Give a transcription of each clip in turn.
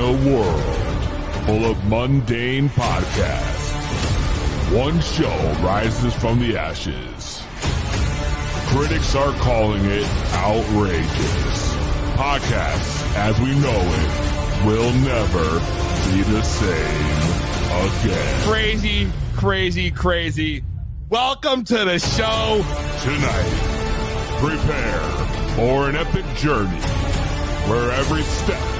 a world full of mundane podcasts, one show rises from the ashes. Critics are calling it outrageous. Podcasts, as we know it, will never be the same again. Crazy, crazy, crazy. Welcome to the show. Tonight, prepare for an epic journey where every step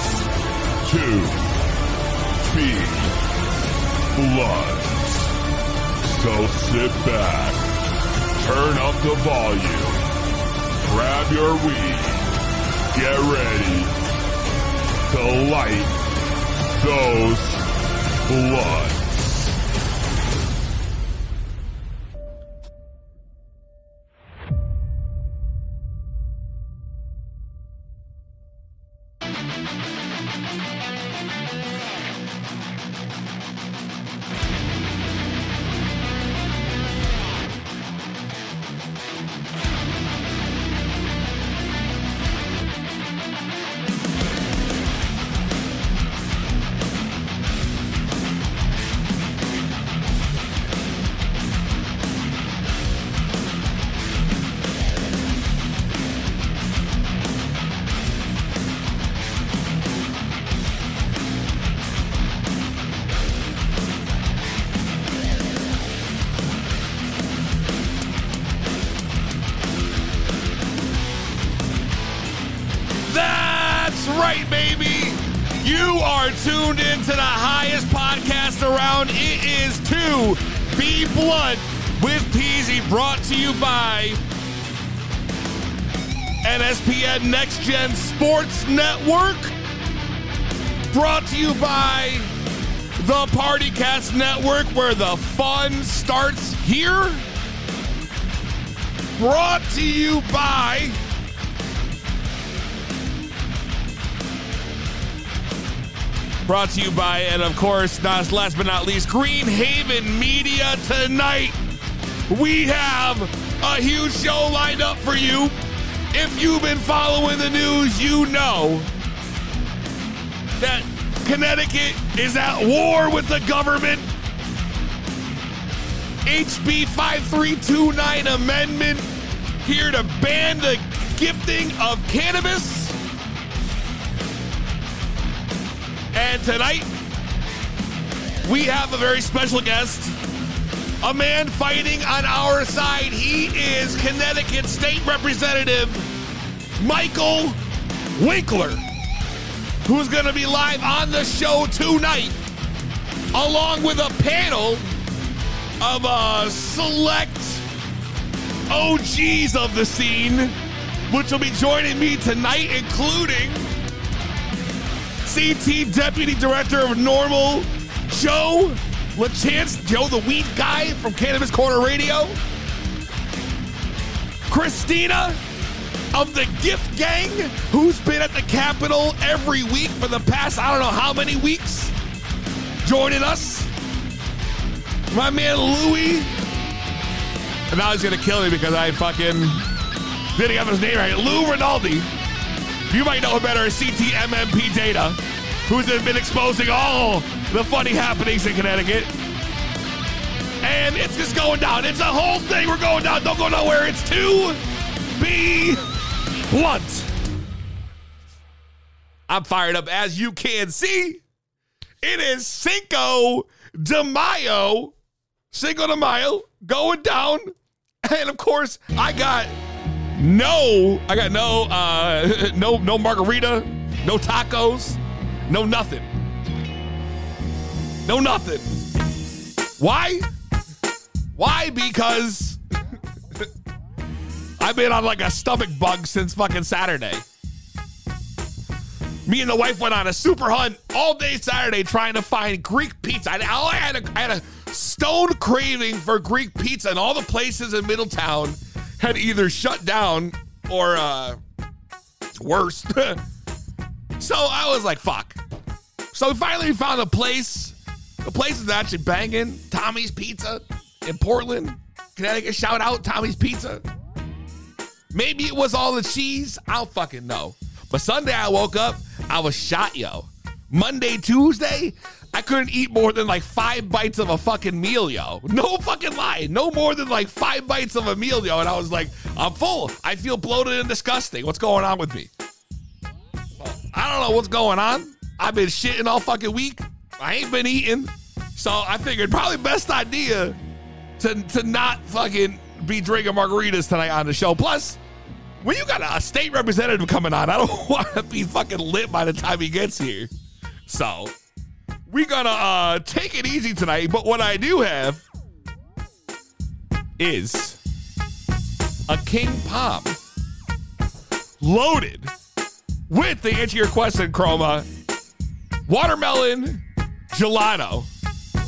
Two Big Bloods. So sit back, turn up the volume, grab your weed, get ready to light those bloods. Network. Brought to you by the Partycast Network, where the fun starts here. Brought to you by Brought to you by, and of course, not last but not least, Green Haven Media tonight. We have a huge show lined up for you. If you've been following the news, you know that Connecticut is at war with the government. HB 5329 amendment here to ban the gifting of cannabis. And tonight, we have a very special guest, a man fighting on our side. He is Connecticut State Representative Michael Winkler, who's going to be live on the show tonight, along with a panel of uh, select OGs of the scene, which will be joining me tonight, including CT Deputy Director of NORML, Joe LaChance, Joe the Weed Guy from Cannabis Corner Radio, Christina of the Gift Gang, who's been at the Capitol every week for the past I don't know how many weeks, joining us. My man Louie. And now he's gonna kill me because I fucking didn't have his name right. Lou Rinaldi. You might know him better as CTMMP Data, who's been exposing all the funny happenings in Connecticut. And it's just going down. It's a whole thing. We're going down. Don't go nowhere. It's to be blunt. I'm fired up as you can see. It is Cinco de Mayo. Cinco de Mayo going down. And of course, I got no, I got no, uh, no, no margarita, no tacos, no nothing, no nothing. Why? Why? Because I've been on like a stomach bug since fucking Saturday. Me and the wife went on a super hunt all day Saturday trying to find Greek pizza. I, I had a, I had a stone craving for Greek pizza, and all the places in Middletown had either shut down or uh, worse. so I was like, fuck. So we finally found a place. The place is actually banging. Tommy's Pizza in Portland, Connecticut. Shout out Tommy's Pizza. Maybe it was all the cheese. I don't fucking know. But Sunday I woke up, I was shot, yo. Monday, Tuesday, I couldn't eat more than like five bites of a fucking meal, yo. No fucking lie. No more than like five bites of a meal, yo. And I was like, I'm full. I feel bloated and disgusting. What's going on with me? I don't know what's going on. I've been shitting all fucking week. I ain't been eating. So I figured probably best idea to, to not fucking be drinking margaritas tonight on the show. Plus, when you got a state representative coming on, I don't want to be fucking lit by the time he gets here. So we gonna uh, take it easy tonight. But what I do have is a King Palm loaded with the answer your question, Chroma watermelon gelato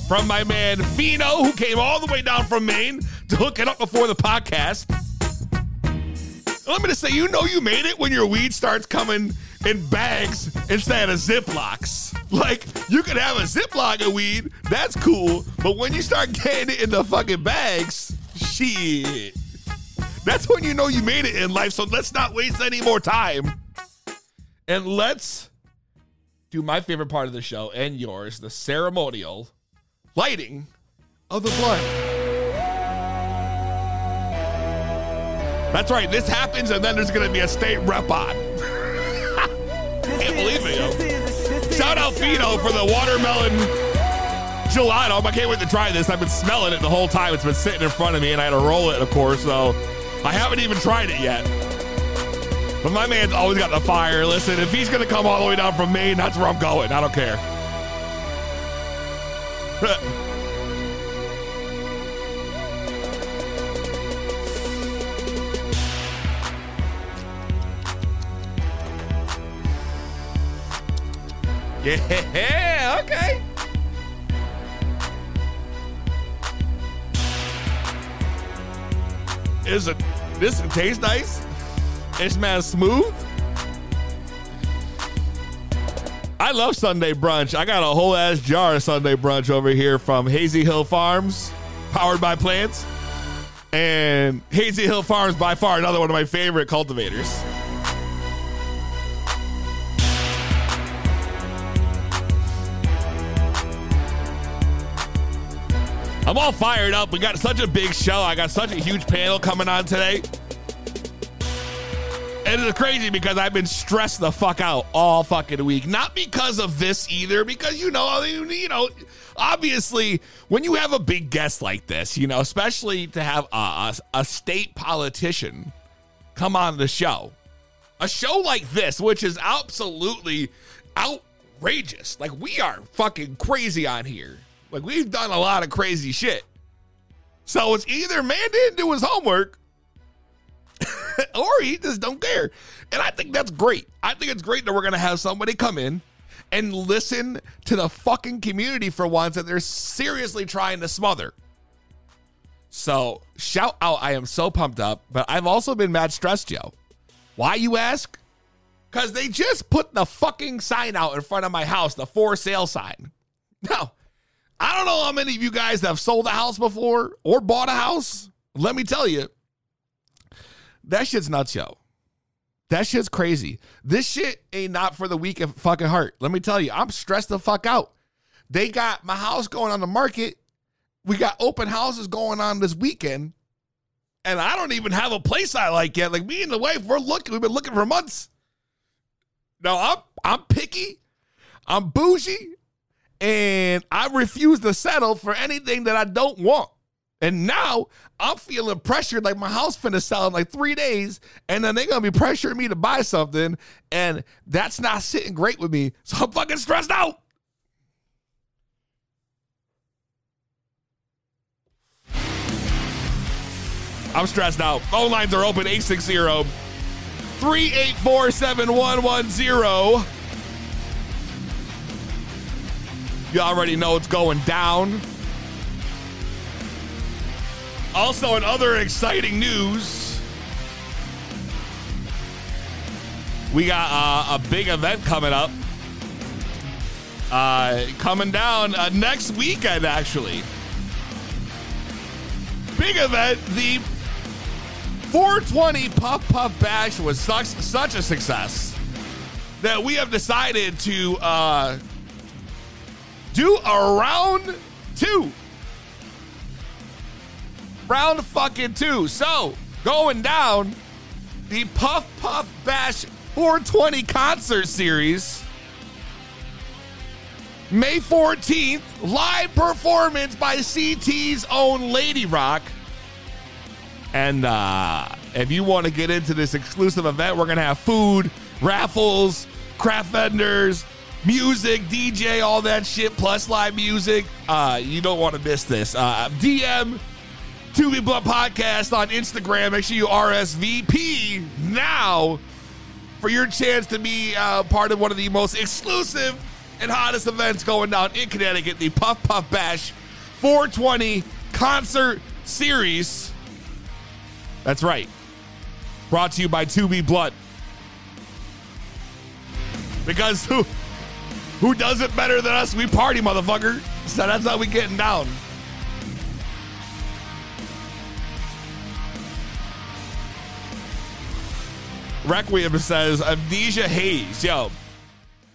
from my man Fino, who came all the way down from Maine to hook it up before the podcast. Let me just say, you know you made it when your weed starts coming in bags instead of Ziplocs. Like, you could have a Ziploc of weed, that's cool, but when you start getting it in the fucking bags, shit. That's when you know you made it in life, so let's not waste any more time. And let's do my favorite part of the show and yours, the ceremonial lighting of the blunt. That's right. This happens, and then there's going to be a state rep on. Can't believe it. Shout out Fino for the watermelon gelato. I can't wait to try this. I've been smelling it the whole time. It's been sitting in front of me, and I had to roll it, of course. So I haven't even tried it yet. But my man's always got the fire. Listen, if he's going to come all the way down from Maine, that's where I'm going. I don't care. Yeah, okay. Is it this tastes nice? It's man smooth. I love Sunday brunch. I got a whole ass jar of Sunday brunch over here from Hazy Hill Farms, powered by plants. And Hazy Hill Farms by far another one of my favorite cultivators. I'm all fired up. We got such a big show. I got such a huge panel coming on today. And it's crazy because I've been stressed the fuck out all fucking week. Not because of this either, because you know, you know, obviously when you have a big guest like this, you know, especially to have a, a, a state politician come on the show, a show like this, which is absolutely outrageous. Like we are fucking crazy on here. Like we've done a lot of crazy shit. So it's either man didn't do his homework or he just don't care. And I think that's great. I think it's great that we're going to have somebody come in and listen to the fucking community for once that they're seriously trying to smother. So, shout out. I am so pumped up, but I've also been mad stressed, yo. Why, you ask? Because they just put the fucking sign out in front of my house, the for sale sign. Now, I don't know how many of you guys have sold a house before or bought a house. Let me tell you, that shit's nuts, yo. That shit's crazy. This shit ain't not for the weak of fucking heart. Let me tell you, I'm stressed the fuck out. They got my house going on the market. We got open houses going on this weekend. And I don't even have a place I like yet. Like me and the wife, we're looking. We've been looking for months. No, I'm I'm picky. I'm bougie and I refuse to settle for anything that I don't want. And now I'm feeling pressured like my house finna sell in like three days, and then they're gonna be pressuring me to buy something, and that's not sitting great with me. So I'm fucking stressed out. I'm stressed out. Phone lines are open 860 384 7110. You already know it's going down. Also, in other exciting news, we got uh, a big event coming up. Uh, coming down uh, next weekend, actually. Big event. The 420 Puff Puff Bash was such, such a success that we have decided to uh, do a round two round fucking two. So, going down the Puff Puff Bash 420 concert series. May 14th, live performance by CT's own Lady Rock. And uh, if you want to get into this exclusive event, we're going to have food, raffles, craft vendors, music, DJ, all that shit, plus live music. Uh, you don't want to miss this. Uh, DM 2B Blunt Podcast on Instagram. Make sure you RSVP now for your chance to be uh, part of one of the most exclusive and hottest events going down in Connecticut, the Puff Puff Bash 420 Concert Series. That's right. Brought to you by 2B Blunt. Because who who does it better than us? We party, motherfucker. So that's how we getting down. Requiem says Amnesia Haze. Yo,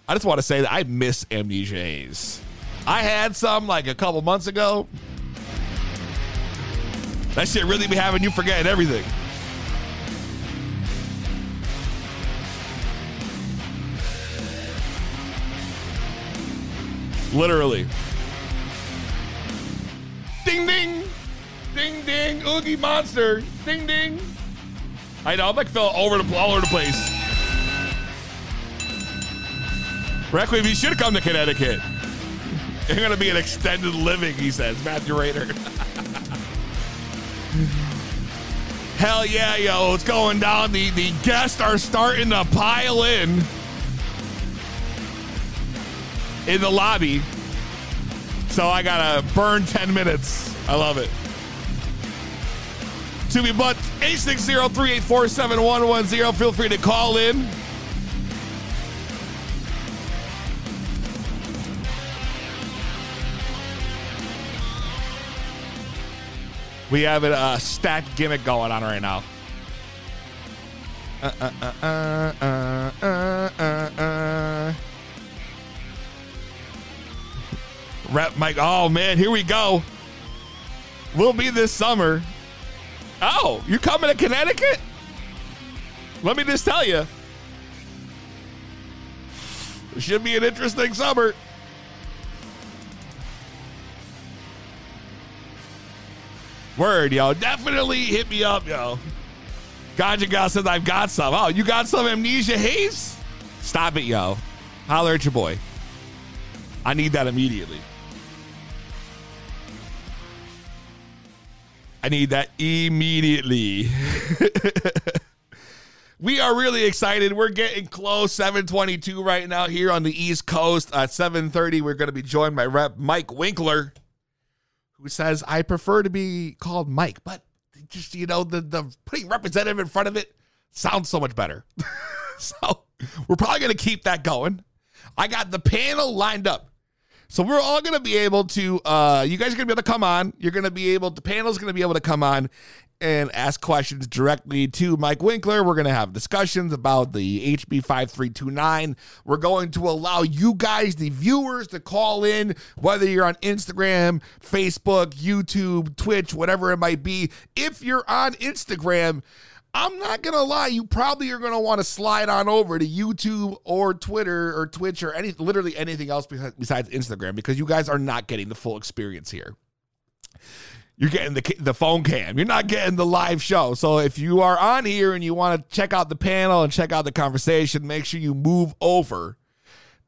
I just want to say that I miss Amnesia Haze. I had some like a couple months ago. That shit really be having you forgetting everything. Literally. Ding ding. Ding ding. Oogie monster. Ding ding. I know, I'm like fell over the all over the place. Requiem, you should come to Connecticut. You're gonna be an extended living, he says. Matthew Rader. Hell yeah, yo, it's going down. The the guests are starting to pile in in the lobby. So I gotta burn 10 minutes. I love it. To me, but 860-384-7110. Feel free to call in. We have a uh, stacked gimmick going on right now. Uh, uh. Rep Mike. Oh man, here we go. We'll be this summer. Oh, you coming to Connecticut? Let me just tell you. It should be an interesting summer. Word, yo. Definitely hit me up, yo. Ganja Gal says I've got some. Oh, you got some amnesia haze? Stop it, yo. Holler at your boy. I need that immediately. I need that immediately. we are really excited. We're getting close. 722 right now here on the East Coast. At 730, we're going to be joined by Rep Mike Winkler, who says, I prefer to be called Mike, but just, you know, the, the putting representative in front of it sounds so much better. so we're probably going to keep that going. I got the panel lined up. So we're all going to be able to, uh, you guys are going to be able to come on. You're going to be able, the panel's going to be able to come on and ask questions directly to Mike Winkler. We're going to have discussions about the HB 5329. We're going to allow you guys, the viewers, to call in, whether you're on Instagram, Facebook, YouTube, Twitch, whatever it might be. If you're on Instagram, I'm not gonna lie, you probably are gonna want to slide on over to YouTube or Twitter or Twitch or any literally anything else besides Instagram because you guys are not getting the full experience here. You're getting the the phone cam. You're not getting the live show. So if you are on here and you want to check out the panel and check out the conversation, make sure you move over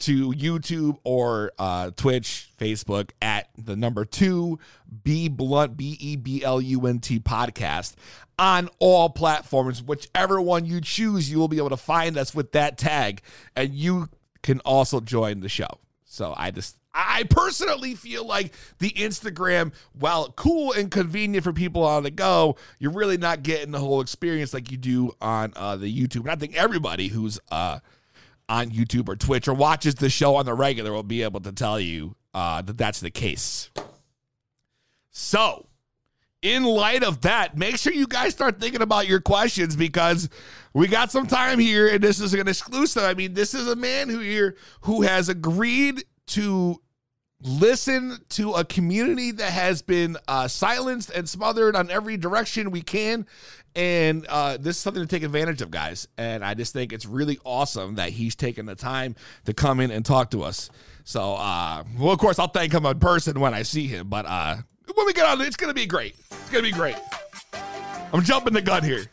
to YouTube or uh, Twitch, Facebook at the number two B Blunt B E B L U N T podcast on all platforms. Whichever one you choose, you will be able to find us with that tag, and you can also join the show. So I just, I personally feel like the Instagram, while cool and convenient for people on the go, you're really not getting the whole experience like you do on uh, the YouTube. And I think everybody who's uh, on YouTube or Twitch or watches the show on the regular will be able to tell you uh, that that's the case. So, in light of that, make sure you guys start thinking about your questions because we got some time here and this is an exclusive. I mean, this is a man who here who has agreed to listen to a community that has been uh, silenced and smothered on every direction we can. And uh, this is something to take advantage of, guys. And I just think it's really awesome that he's taken the time to come in and talk to us. So, uh, well, of course, I'll thank him in person when I see him. But uh, when we get on, it's going to be great. It's going to be great. I'm jumping the gun here.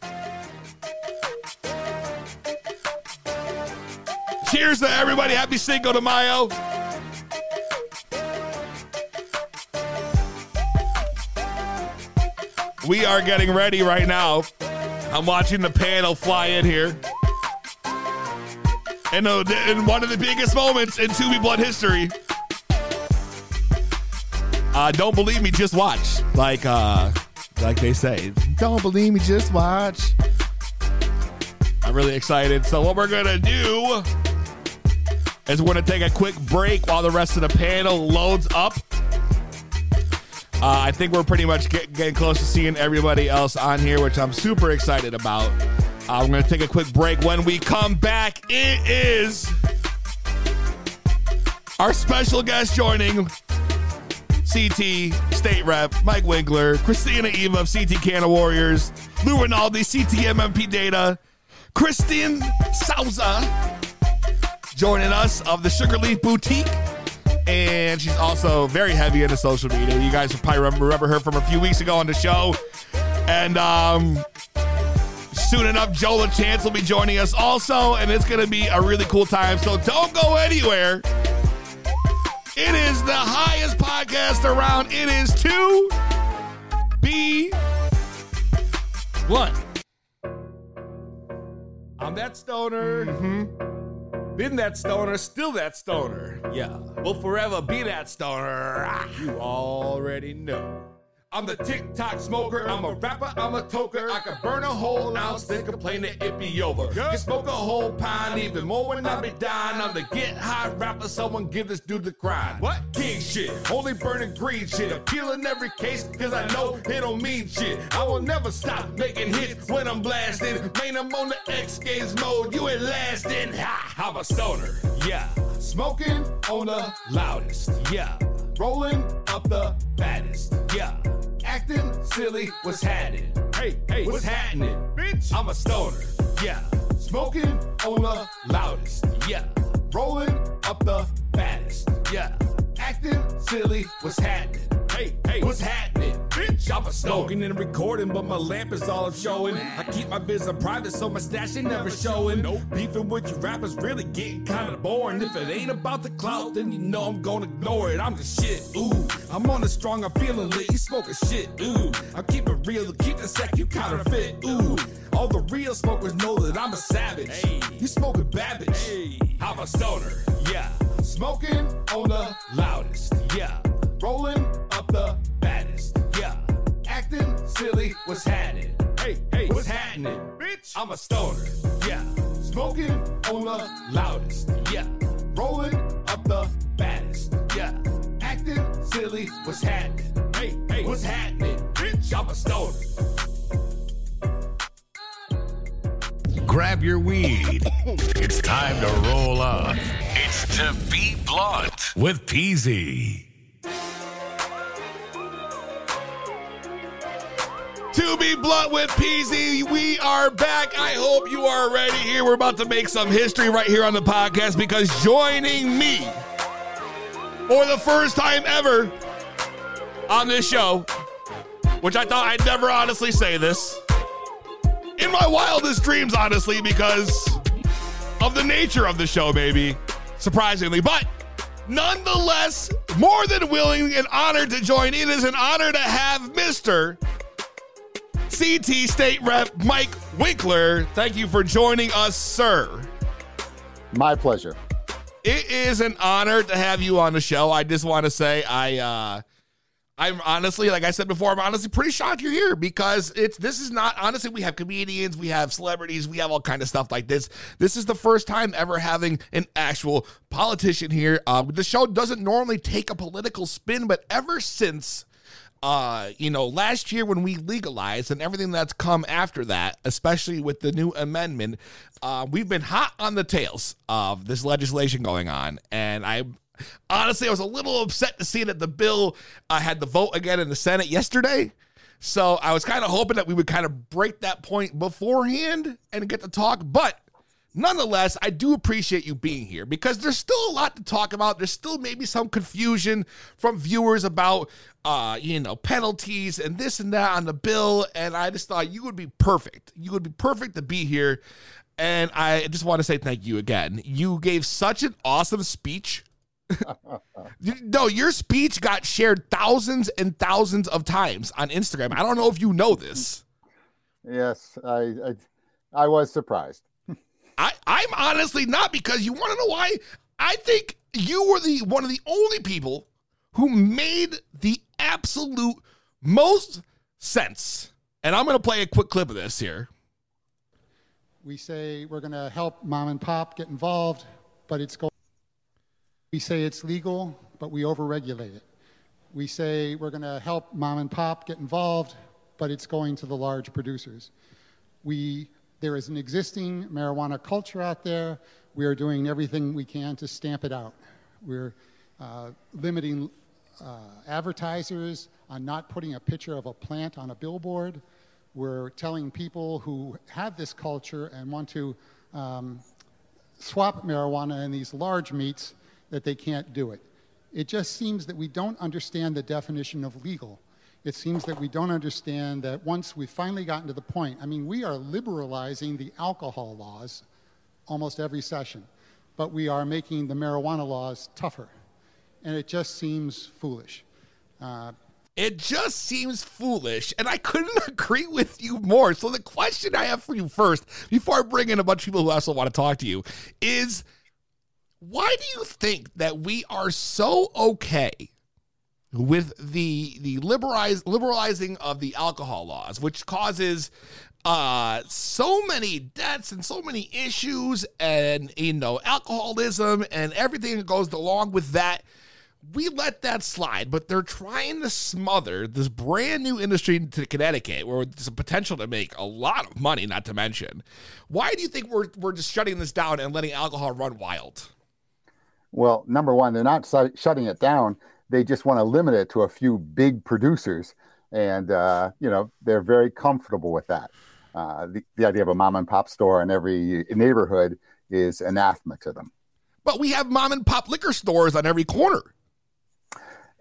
Cheers to everybody. Happy Cinco de Mayo. We are getting ready right now. I'm watching the panel fly in here. And uh, in one of the biggest moments in 2B Blunt history. Uh, don't believe me, just watch. Like uh, like they say. Don't believe me, just watch. I'm really excited. So what we're gonna do is we're gonna take a quick break while the rest of the panel loads up. Uh, I think we're pretty much get, getting close to seeing everybody else on here, which I'm super excited about. We're going to take a quick break. When we come back, it is our special guest joining CT State Rep Mike Winkler, Christina Eva of CT Cannabis Warriors, Lou Rinaldi, CTMMP Data, Kristen Souza joining us of the Sugarleaf Boutique and she's also very heavy into social media. You guys probably remember her from a few weeks ago on the show. And um, soon enough, Joe Chance will be joining us also, and it's going to be a really cool time. So don't go anywhere. It is the highest podcast around. It is 2B One. I'm that stoner. Mm-hmm. Been that stoner, still that stoner. Yeah, we'll forever be that stoner. Ah. You already know. I'm the TikTok smoker. I'm a rapper. I'm a toker. I can burn a whole ounce, then complain that it be over. Can smoke a whole pine, even more when I be dying. I'm the get high rapper. Someone give this dude the grind. What? King shit. Only burning green shit. Appealing every case, cause I know it don't mean shit. I will never stop making hits when I'm blasting. Man, I'm on the X Games mode. You ain't lasting. Ha! I'm a stoner. Yeah. Smoking on the loudest. Yeah. Rolling up the baddest. Yeah. Acting silly, what's happening? Hey, hey, what's happening? Bitch, I'm a stoner. Yeah. Smoking on the loudest. Yeah. Rolling up the baddest. Yeah. Acting silly, what's happening? Hey, hey, what's happening? Bitch, I'm a smoking and recording, but my lamp is all I'm showing. I keep my business private, so my stash ain't never showing. Nope. Beefing with you rappers really getting kinda boring. If it ain't about the clout, then you know I'm gonna ignore it. I'm the shit, ooh. I'm on the strong, I'm feeling lit. You smoking shit, ooh. I keep it real, keep the sec, you counterfeit, ooh. All the real smokers know that I'm a savage. Hey. You smoking Babbage. Hey. I'm a stoner, yeah. Smoking on the loudest, yeah. Rolling up the baddest, yeah. Acting silly, what's happening? Hey, hey, what's happening? Bitch, I'm a stoner, yeah. Smoking on the loudest, yeah. Rolling up the baddest, yeah. Acting silly, what's happening? Hey, hey, what's happening? Bitch, I'm a stoner. Grab your weed. it's time to roll up. It's to be blunt with Peasy. To be blunt with Peasy, we are back. I hope you are ready here. We're about to make some history right here on the podcast because joining me for the first time ever on this show, which I thought I'd never honestly say this, in my wildest dreams, honestly, because of the nature of the show, baby. surprisingly. But nonetheless, more than willing and honored to join. It is an honor to have Mr. CT State Rep Mike Winkler. Thank you for joining us, sir. My pleasure. it is an honor to have you on the show. I just want to say I uh I'm honestly, like I said before, I'm honestly pretty shocked you're here because it's this is not honestly. We have comedians, we have celebrities, we have all kind of stuff like this. This is the first time ever having an actual politician here. Uh, the show doesn't normally take a political spin, but ever since uh, you know, last year when we legalized and everything that's come after that, especially with the new amendment, uh, we've been hot on the tails of this legislation going on. And I honestly, I was a little upset to see that the bill uh, had the vote again in the Senate yesterday. So I was kind of hoping that we would kind of break that point beforehand and get to talk. But nonetheless, I do appreciate you being here because there's still a lot to talk about. There's still maybe some confusion from viewers about, uh, you know, penalties and this and that on the bill. And I just thought you would be perfect. You would be perfect to be here. And I just want to say thank you again. You gave such an awesome speech no, your speech got shared thousands and thousands of times on Instagram. I don't know if you know this. Yes, I I, I was surprised. I I'm honestly not because you want to know why? I think you were the one of the only people who made the absolute most sense. And I'm going to play a quick clip of this here. We say we're going to help mom and pop get involved, but it's going we say it's legal, but we overregulate it. We say we're going to help mom and pop get involved, but it's going to the large producers. We, there is an existing marijuana culture out there. We are doing everything we can to stamp it out. We're uh, limiting uh, advertisers on not putting a picture of a plant on a billboard. We're telling people who have this culture and want to um, swap marijuana in these large meats that they can't do it. It just seems that we don't understand the definition of legal. It seems that we don't understand that once we've finally gotten to the point, I mean, we are liberalizing the alcohol laws almost every session, but we are making the marijuana laws tougher. And it just seems foolish. Uh, it just seems foolish, and I couldn't agree with you more. So, the question I have for you first, before I bring in a bunch of people who also want to talk to you, is why do you think that we are so okay with the the liberalize, liberalizing of the alcohol laws, which causes uh, so many deaths and so many issues, and you know alcoholism and everything that goes along with that? we let that slide, but they're trying to smother this brand new industry into Connecticut where there's a potential to make a lot of money, not to mention. Why do you think we're, we're just shutting this down and letting alcohol run wild? Well, number one, they're not su- shutting it down. They just want to limit it to a few big producers. And, uh, you know, they're very comfortable with that. Uh, the, the idea of a mom and pop store in every neighborhood is anathema to them. But we have mom and pop liquor stores on every corner.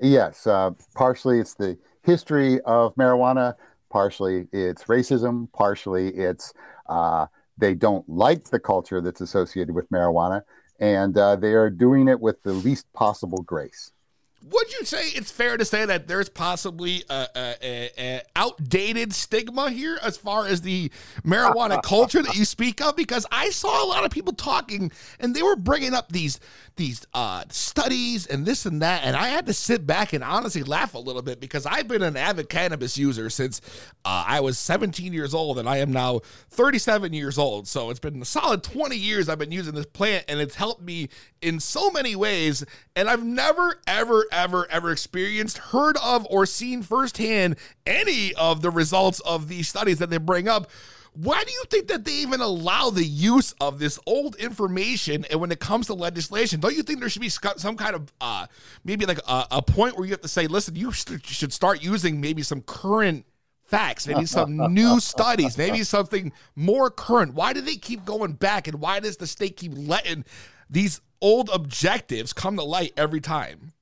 Yes. Uh, partially it's the history of marijuana, partially it's racism, partially it's uh, they don't like the culture that's associated with marijuana and uh, they are doing it with the least possible grace. Would you say it's fair to say that there's possibly a, a, a, outdated stigma here as far as the marijuana culture that you speak of? Because I saw a lot of people talking, and they were bringing up these these uh, studies and this and that, and I had to sit back and honestly laugh a little bit because I've been an avid cannabis user since uh, I was 17 years old, and I am now 37 years old. So it's been a solid 20 years I've been using this plant, and it's helped me in so many ways. And I've never, ever, ever, ever experienced, heard of, or seen firsthand any of the results of these studies that they bring up. Why do you think that they even allow the use of this old information? And when it comes to legislation, don't you think there should be some kind of uh, maybe like a, a point where you have to say, listen, you should start using maybe some current facts, maybe some new studies, maybe something more current. Why do they keep going back, and why does the state keep letting these old objectives come to light every time?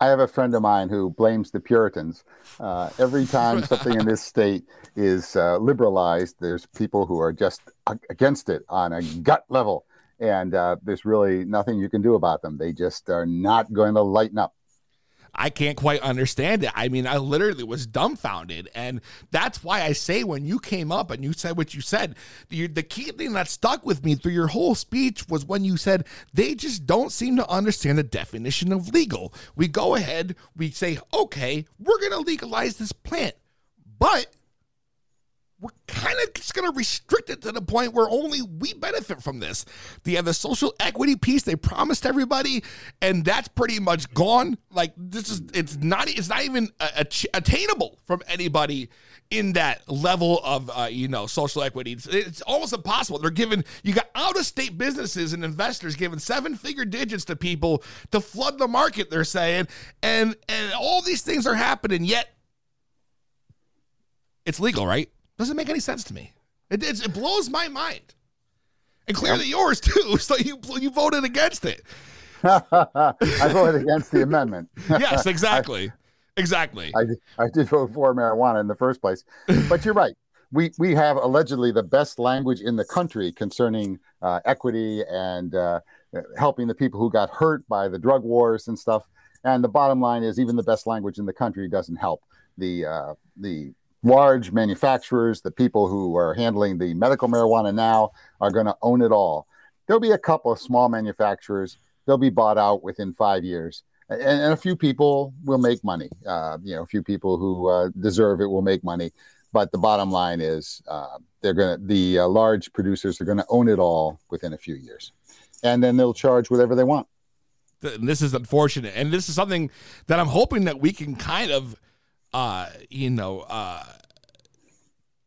I have a friend of mine who blames the Puritans. Uh, every time something in this state is uh, liberalized, there's people who are just against it on a gut level, and uh, there's really nothing you can do about them. They just are not going to lighten up. I can't quite understand it. I mean, I literally was dumbfounded. And that's why I say when you came up and you said what you said, the, the key thing that stuck with me through your whole speech was when you said they just don't seem to understand the definition of legal. We go ahead, we say, okay, we're going to legalize this plant. But we're kind of just going to restrict it to the point where only we benefit from this. They have the social equity piece they promised everybody, and that's pretty much gone. Like this is it's not it's not even attainable from anybody in that level of uh, you know social equity. It's, it's almost impossible. They're giving you got out of state businesses and investors giving seven figure digits to people to flood the market. They're saying, and and all these things are happening yet. It's legal, right? Doesn't make any sense to me. It, it, it blows my mind. And clearly yep. yours too. So you you voted against it. I voted against the amendment. yes, exactly. I, exactly. I, I did vote for marijuana in the first place. But you're right. We, we have allegedly the best language in the country concerning uh, equity and uh, helping the people who got hurt by the drug wars and stuff. And the bottom line is, even the best language in the country doesn't help the uh, the large manufacturers, the people who are handling the medical marijuana now, are going to own it all. There'll be a couple of small manufacturers. They'll be bought out within five years. And, and a few people will make money. Uh, you know, a few people who uh, deserve it will make money. But the bottom line is, uh, they're going to the uh, large producers are going to own it all within a few years, and then they'll charge whatever they want. And this is unfortunate, and this is something that I'm hoping that we can kind of uh, you know, uh,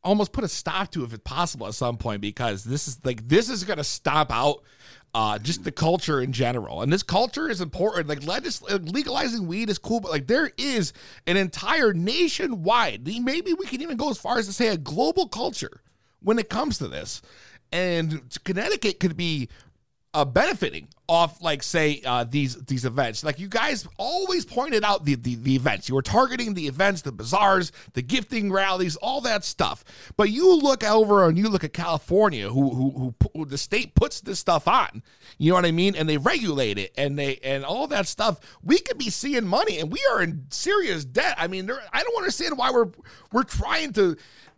almost put a stop to if it's possible at some point because this is like this is going to stop out uh, just the culture in general. And this culture is important. Like legis- legalizing weed is cool, but like there is an entire nationwide, maybe we can even go as far as to say a global culture when it comes to this. And Connecticut could be uh, benefiting off like say uh, these these events. Like you guys always pointed out the, the the events. You were targeting the events the bazaars the gifting rallies all that stuff. But you look over and you look at california who who, who, who the state puts this stuff on. You know what i mean? And they regulate it and they and all that stuff. We could be seeing money and we are in serious debt. I mean i don't understand why we're we're trying to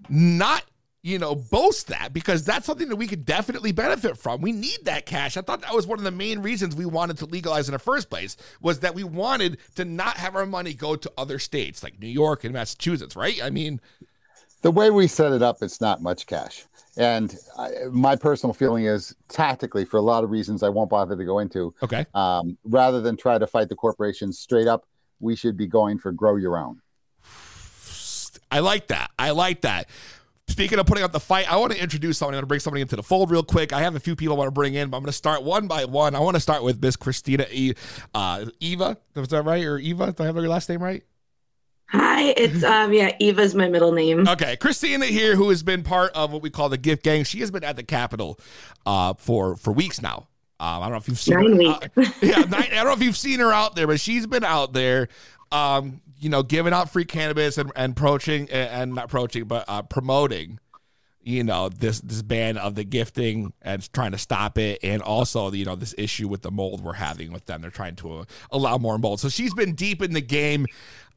not you know, boast that because that's something that we could definitely benefit from. We need that cash. I thought that was one of the main reasons we wanted to legalize in the first place was that we wanted to not have our money go to other states like New York and Massachusetts, right? I mean, the way we set it up, it's not much cash. And I, my personal feeling is tactically, for a lot of reasons I won't bother to go into. Okay. Um, rather than try to fight the corporations straight up, we should be going for grow your own. I like that. I like that. Speaking of putting up the fight, I want to introduce somebody. I'm going to bring somebody into the fold real quick. I have a few people I want to bring in, but I'm going to start one by one. I want to start with Miss Christina e- uh, Eva. Is that right? Or Eva? Do I have your last name right? Hi, it's um yeah, Eva's my middle name. Okay, Christina here, who has been part of what we call the Gift Gang. She has been at the Capitol uh, for for weeks now. Um, I don't know if you've seen nine her. Uh, yeah, nine, I don't know if you've seen her out there, but she's been out there um, you know, giving out free cannabis and, and approaching and not approaching, but uh, promoting, you know, this this ban of the gifting and trying to stop it, and also you know this issue with the mold we're having with them. They're trying to uh, allow more mold. So she's been deep in the game.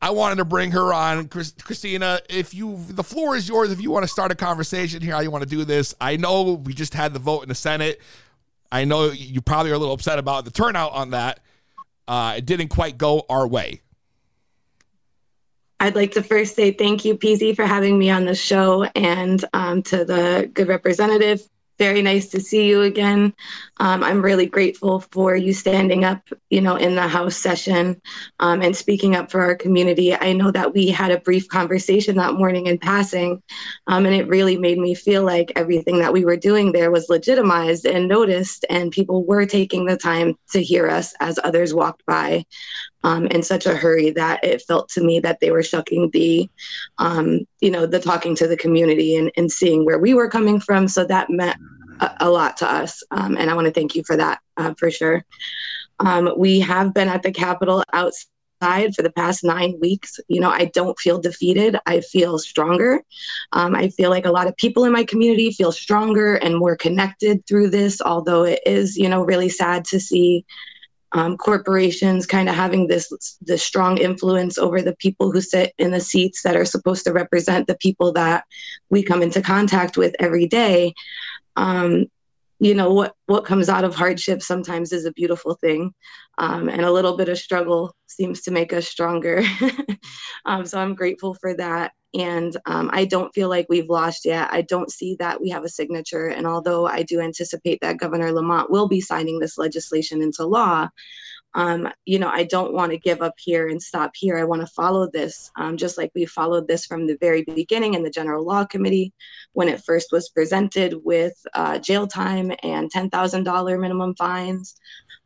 I wanted to bring her on, Chris, Christina. If you, the floor is yours. If you want to start a conversation here, how you want to do this? I know we just had the vote in the Senate. I know you probably are a little upset about the turnout on that. Uh, it didn't quite go our way. I'd like to first say thank you, PZ, for having me on the show and um, to the good representative very nice to see you again. Um, I'm really grateful for you standing up, you know, in the House session um, and speaking up for our community. I know that we had a brief conversation that morning in passing, um, and it really made me feel like everything that we were doing there was legitimized and noticed, and people were taking the time to hear us as others walked by. Um, in such a hurry that it felt to me that they were shucking the, um, you know, the talking to the community and, and seeing where we were coming from. So that meant a, a lot to us. Um, and I want to thank you for that uh, for sure. Um, we have been at the Capitol outside for the past nine weeks. You know, I don't feel defeated. I feel stronger. Um, I feel like a lot of people in my community feel stronger and more connected through this, although it is, you know, really sad to see um, corporations kind of having this this strong influence over the people who sit in the seats that are supposed to represent the people that we come into contact with every day. Um, you know what what comes out of hardship sometimes is a beautiful thing. Um, and a little bit of struggle seems to make us stronger. Um, so i'm grateful for that. And um, i don't feel like we've lost yet. I don't see that we have a signature. And although i do anticipate that governor lamont will be signing this legislation into law um, you know, I don't want to give up here and stop here. I want to follow this, um, just like we followed this from the very beginning in the General Law Committee when it first was presented with uh, jail time and $10,000 minimum fines.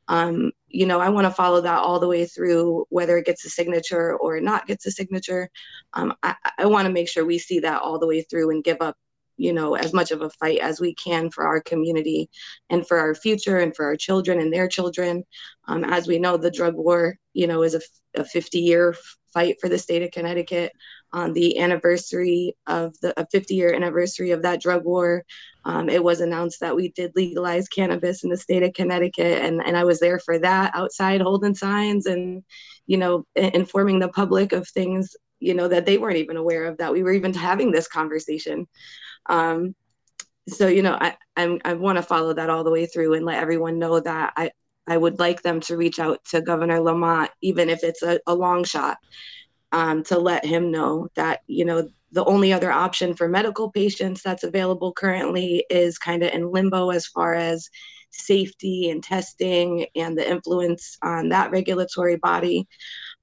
Um, you know, I want to follow that all the way through, whether it gets a signature or not gets a signature. Um, I, I want to make sure we see that all the way through and give up you know as much of a fight as we can for our community and for our future and for our children and their children. Um, as we know the drug war you know is a, a 50 year fight for the state of connecticut. On the anniversary of the 50 year anniversary of that drug war um, it was announced that we did legalize cannabis in the state of connecticut and, and i was there for that outside holding signs and you know informing the public of things you know that they weren't even aware of that we were even having this conversation um, so you know, I I'm, i want to follow that all the way through and let everyone know that I I would like them to reach out to Governor Lamont, even if it's a, a long shot, um, to let him know that you know the only other option for medical patients that's available currently is kind of in limbo as far as safety and testing and the influence on that regulatory body.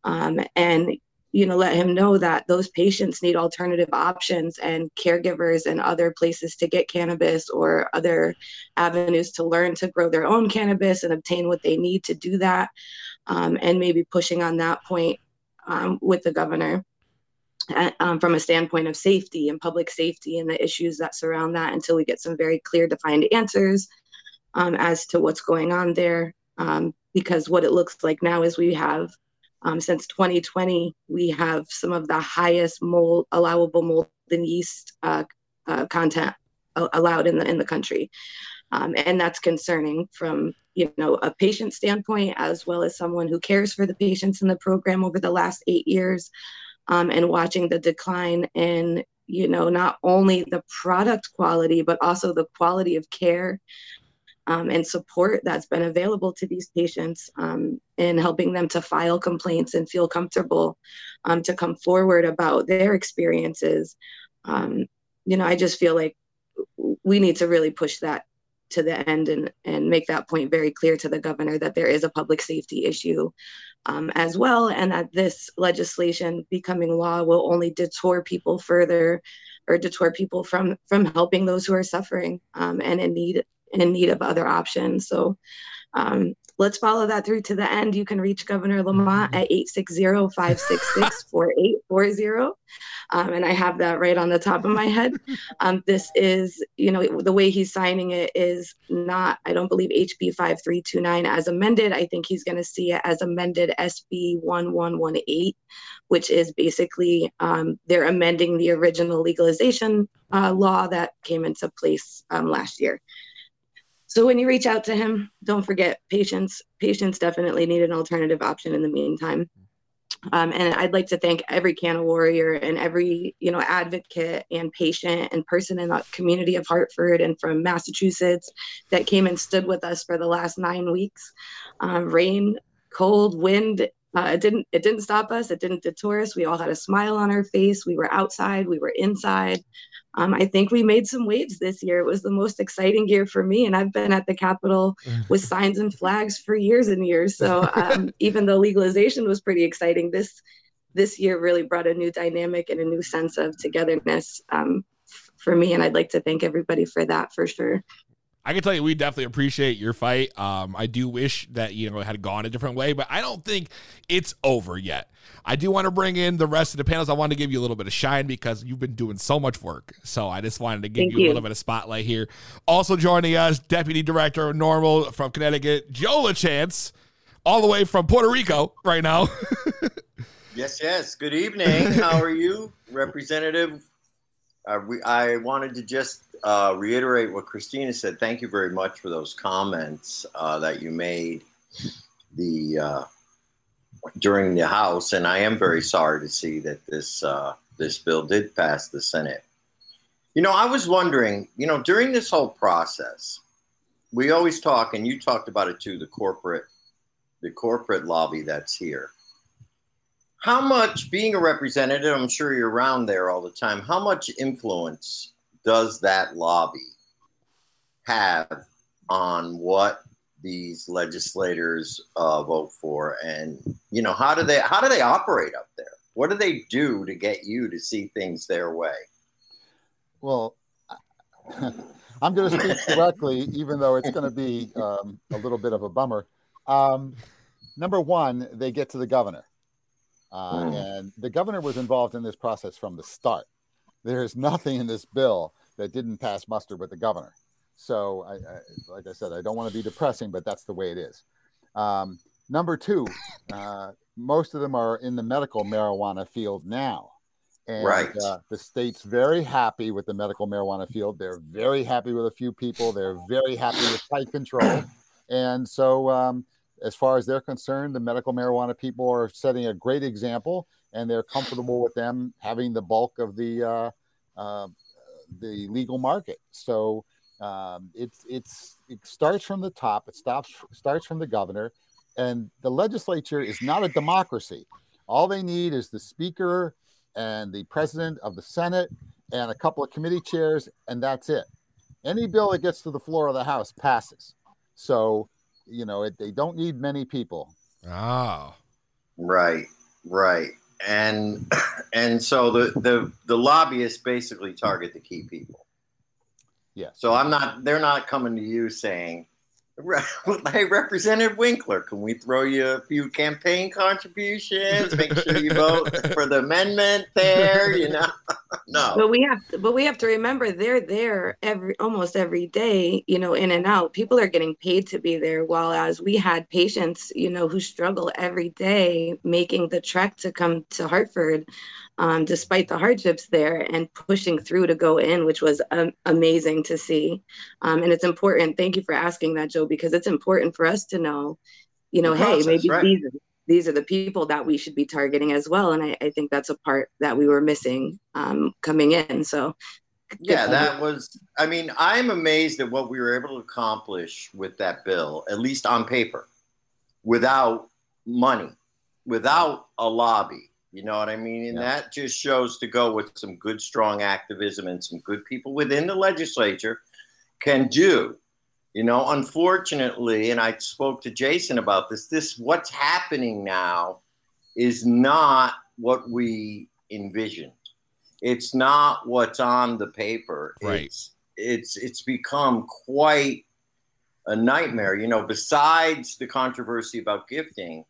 Um, and you know let him know that those patients need alternative options and caregivers and other places to get cannabis or other avenues to learn to grow their own cannabis and obtain what they need to do that um, and maybe pushing on that point um, with the governor um, from a standpoint of safety and public safety and the issues that surround that until we get some very clear defined answers um, as to what's going on there um, because what it looks like now is we have um, since 2020, we have some of the highest mold allowable mold and yeast uh, uh, content allowed in the in the country, um, and that's concerning from you know a patient standpoint as well as someone who cares for the patients in the program over the last eight years, um, and watching the decline in you know not only the product quality but also the quality of care um, and support that's been available to these patients um, in helping them to file complaints and feel comfortable um, to come forward about their experiences. Um, you know, I just feel like we need to really push that to the end and, and make that point very clear to the governor that there is a public safety issue um, as well, and that this legislation becoming law will only detour people further or detour people from from helping those who are suffering um, and in need in need of other options. So um, let's follow that through to the end. You can reach Governor Lamont at 860-566-4840. Um, and I have that right on the top of my head. Um, this is, you know, the way he's signing it is not, I don't believe HB 5329 as amended. I think he's going to see it as amended SB 1118, which is basically um, they're amending the original legalization uh, law that came into place um, last year. So when you reach out to him, don't forget patients. Patients definitely need an alternative option in the meantime. Um, and I'd like to thank every Canna warrior and every you know advocate and patient and person in the community of Hartford and from Massachusetts that came and stood with us for the last nine weeks. Um, rain, cold, wind, uh, it didn't it didn't stop us. It didn't deter us. We all had a smile on our face. We were outside. We were inside um, I think we made some waves this year. It was the most exciting year for me, and I've been at the Capitol with signs and flags for years and years. So um, even though legalization was pretty exciting, this this year really brought a new dynamic and a new sense of togetherness um, for me, and I'd like to thank everybody for that for sure. I can tell you, we definitely appreciate your fight. Um, I do wish that you know it had gone a different way, but I don't think it's over yet. I do want to bring in the rest of the panels. I want to give you a little bit of shine because you've been doing so much work. So I just wanted to give you, you, a little bit of spotlight here. Also joining us, Deputy Director of NORML from Connecticut, Joe Chance, all the way from Puerto Rico right now. yes, yes. Good evening. How are you, Representative? Uh, we, I wanted to just uh, reiterate what Christina said. Thank you very much for those comments uh, that you made. the uh, during the House, and I am very sorry to see that this uh, this bill did pass the Senate. You know, I was wondering, you know, during this whole process, we always talk, and you talked about it too, the corporate, the corporate lobby that's here. How much, being a representative, I'm sure you're around there all the time. How much influence does that lobby have on what these legislators uh, vote for, and you know how do they how do they operate up there? What do they do to get you to see things their way? Well, I'm going to speak directly, even though it's going to be um, a little bit of a bummer. Um, number one, they get to the governor. Uh, mm. And the governor was involved in this process from the start. There is nothing in this bill that didn't pass muster with the governor. So, I, I, like I said, I don't want to be depressing, but that's the way it is. Um, number two, uh, most of them are in the medical marijuana field now. And right. uh, the state's very happy with the medical marijuana field. They're very happy with a few people. They're very happy with tight control. And so, um, as far as they're concerned, the medical marijuana people are setting a great example, and they're comfortable with them having the bulk of the uh, uh, the legal market. So um, it's it's it starts from the top. It stops starts from the governor, and the legislature is not a democracy. All they need is the speaker and the president of the Senate and a couple of committee chairs, and that's it. Any bill that gets to the floor of the House passes. So, you know, it, they don't need many people. Oh, right, right, and and so the the the lobbyists basically target the key people. Yeah. So I'm not. They're not coming to you saying, Hey, Representative Winkler, can we throw you a few campaign contributions? Make sure you vote for the amendment there. You know, no. But we have, to, but we have to remember they're there every almost every day. You know, in and out. People are getting paid to be there. While as we had patients, you know, who struggle every day making the trek to come to Hartford um, despite the hardships there and pushing through to go in, which was um, amazing to see. Um, and it's important. Thank you for asking that, Joe, because it's important for us to know, you know, process, hey, maybe right. these are, these are the people that we should be targeting as well. And I, I think that's a part that we were missing um, coming in. So. Yeah, that was. I mean, I'm amazed at what we were able to accomplish with that bill, at least on paper, without money, without a lobby you know what I mean? And yeah. that just shows to go with some good, strong activism and some good people within the legislature can do. You know, unfortunately, and I spoke to Jason about this, this what's happening now is not what we envisioned. It's not what's on the paper. Right. It's it's it's become quite a nightmare. You know, besides the controversy about gifting,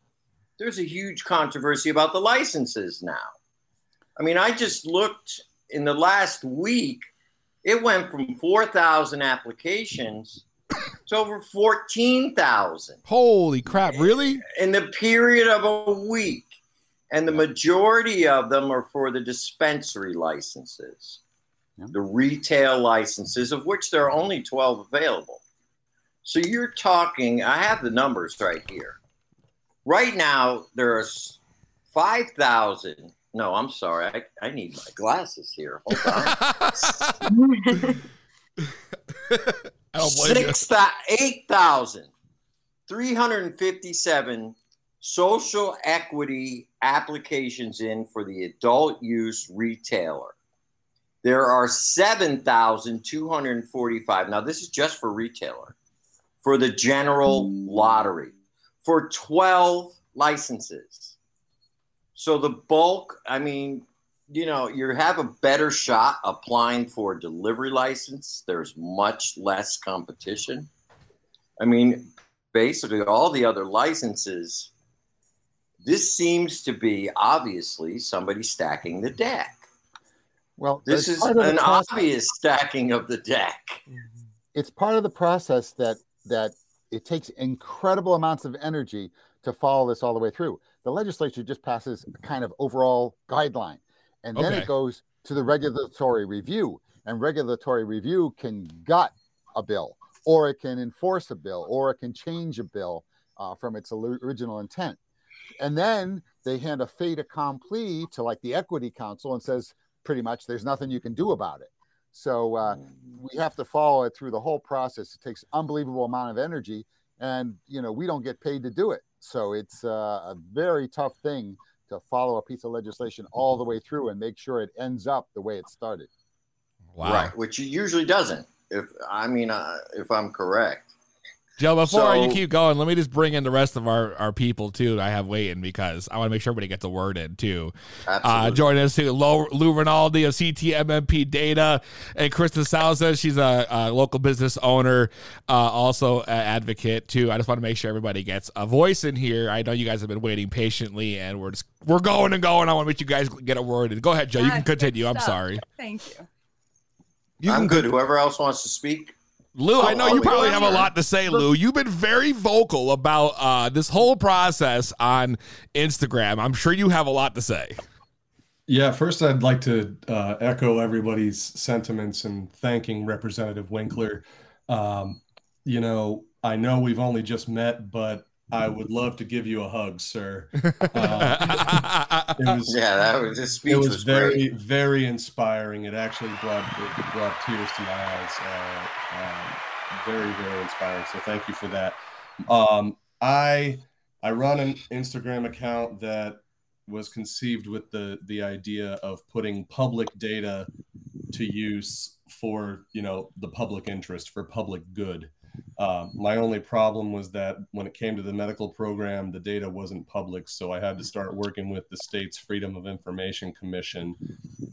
there's a huge controversy about the licenses now. I mean, I just looked in the last week, it went from 4,000 applications to over 14,000. Holy crap, really? In the period of a week. And the majority of them are for the dispensary licenses, yeah. the retail licenses, of which there are only 12 available. So you're talking, I have the numbers right here. Right now, there's 5,000. No, I'm sorry. I, I need my glasses here. Hold on. I don't blame Six, 8,357 social equity applications in for the adult use retailer. There are 7,245. Now, this is just for retailer, for the general lottery for 12 licenses. So the bulk, I mean, you know, you have a better shot applying for a delivery license. There's much less competition. I mean, basically, all the other licenses, this seems to be obviously somebody stacking the deck. Well, this is an obvious stacking of the deck. It's part of the process that that it takes incredible amounts of energy to follow this all the way through. The legislature just passes a kind of overall guideline, and then okay. it goes to the regulatory review, and regulatory review can gut a bill, or it can enforce a bill, or it can change a bill. uh, from its original intent. And then they hand a fait accompli to like the Equity Council and says, pretty much, there's nothing you can do about it. So uh, we have to follow it through the whole process. It takes unbelievable amount of energy, and you know we don't get paid to do it. So it's uh, a very tough thing to follow a piece of legislation all the way through and make sure it ends up the way it started. Wow. Right, which it usually doesn't. If I mean, uh, if I'm correct. Joe, before so, you keep going, let me just bring in the rest of our, our people too. I have waiting because I want to make sure everybody gets a word in too. Uh, joining us too, Lou, Lou Rinaldi of CTMMP Data, and Krista Salza. She's a, a local business owner, uh, also an advocate too. I just want to make sure everybody gets a voice in here. I know you guys have been waiting patiently, and we're just we're going and going. I want to make you guys get a word in. Go ahead, Joe. You can continue. I'm sorry. Thank you. you I'm good. Whoever else wants to speak. Lou, I know you probably have a lot to say, Lou. You've been very vocal about uh, this whole process on Instagram. I'm sure you have a lot to say. Yeah, first I'd like to uh, echo everybody's sentiments and thanking Representative Winkler. Um, you know, I know we've only just met, but I would love to give you a hug, sir. Uh, it was, yeah, that was his speech. It was, was very, great. very inspiring. It actually brought it brought tears to my eyes. Uh, um, very, very inspiring. So thank you for that. Um, I I run an Instagram account that was conceived with the the idea of putting public data to use for you know the public interest for public good uh, my only problem was that when it came to the medical program, the data wasn't public. So I had to start working with the state's Freedom of Information Commission.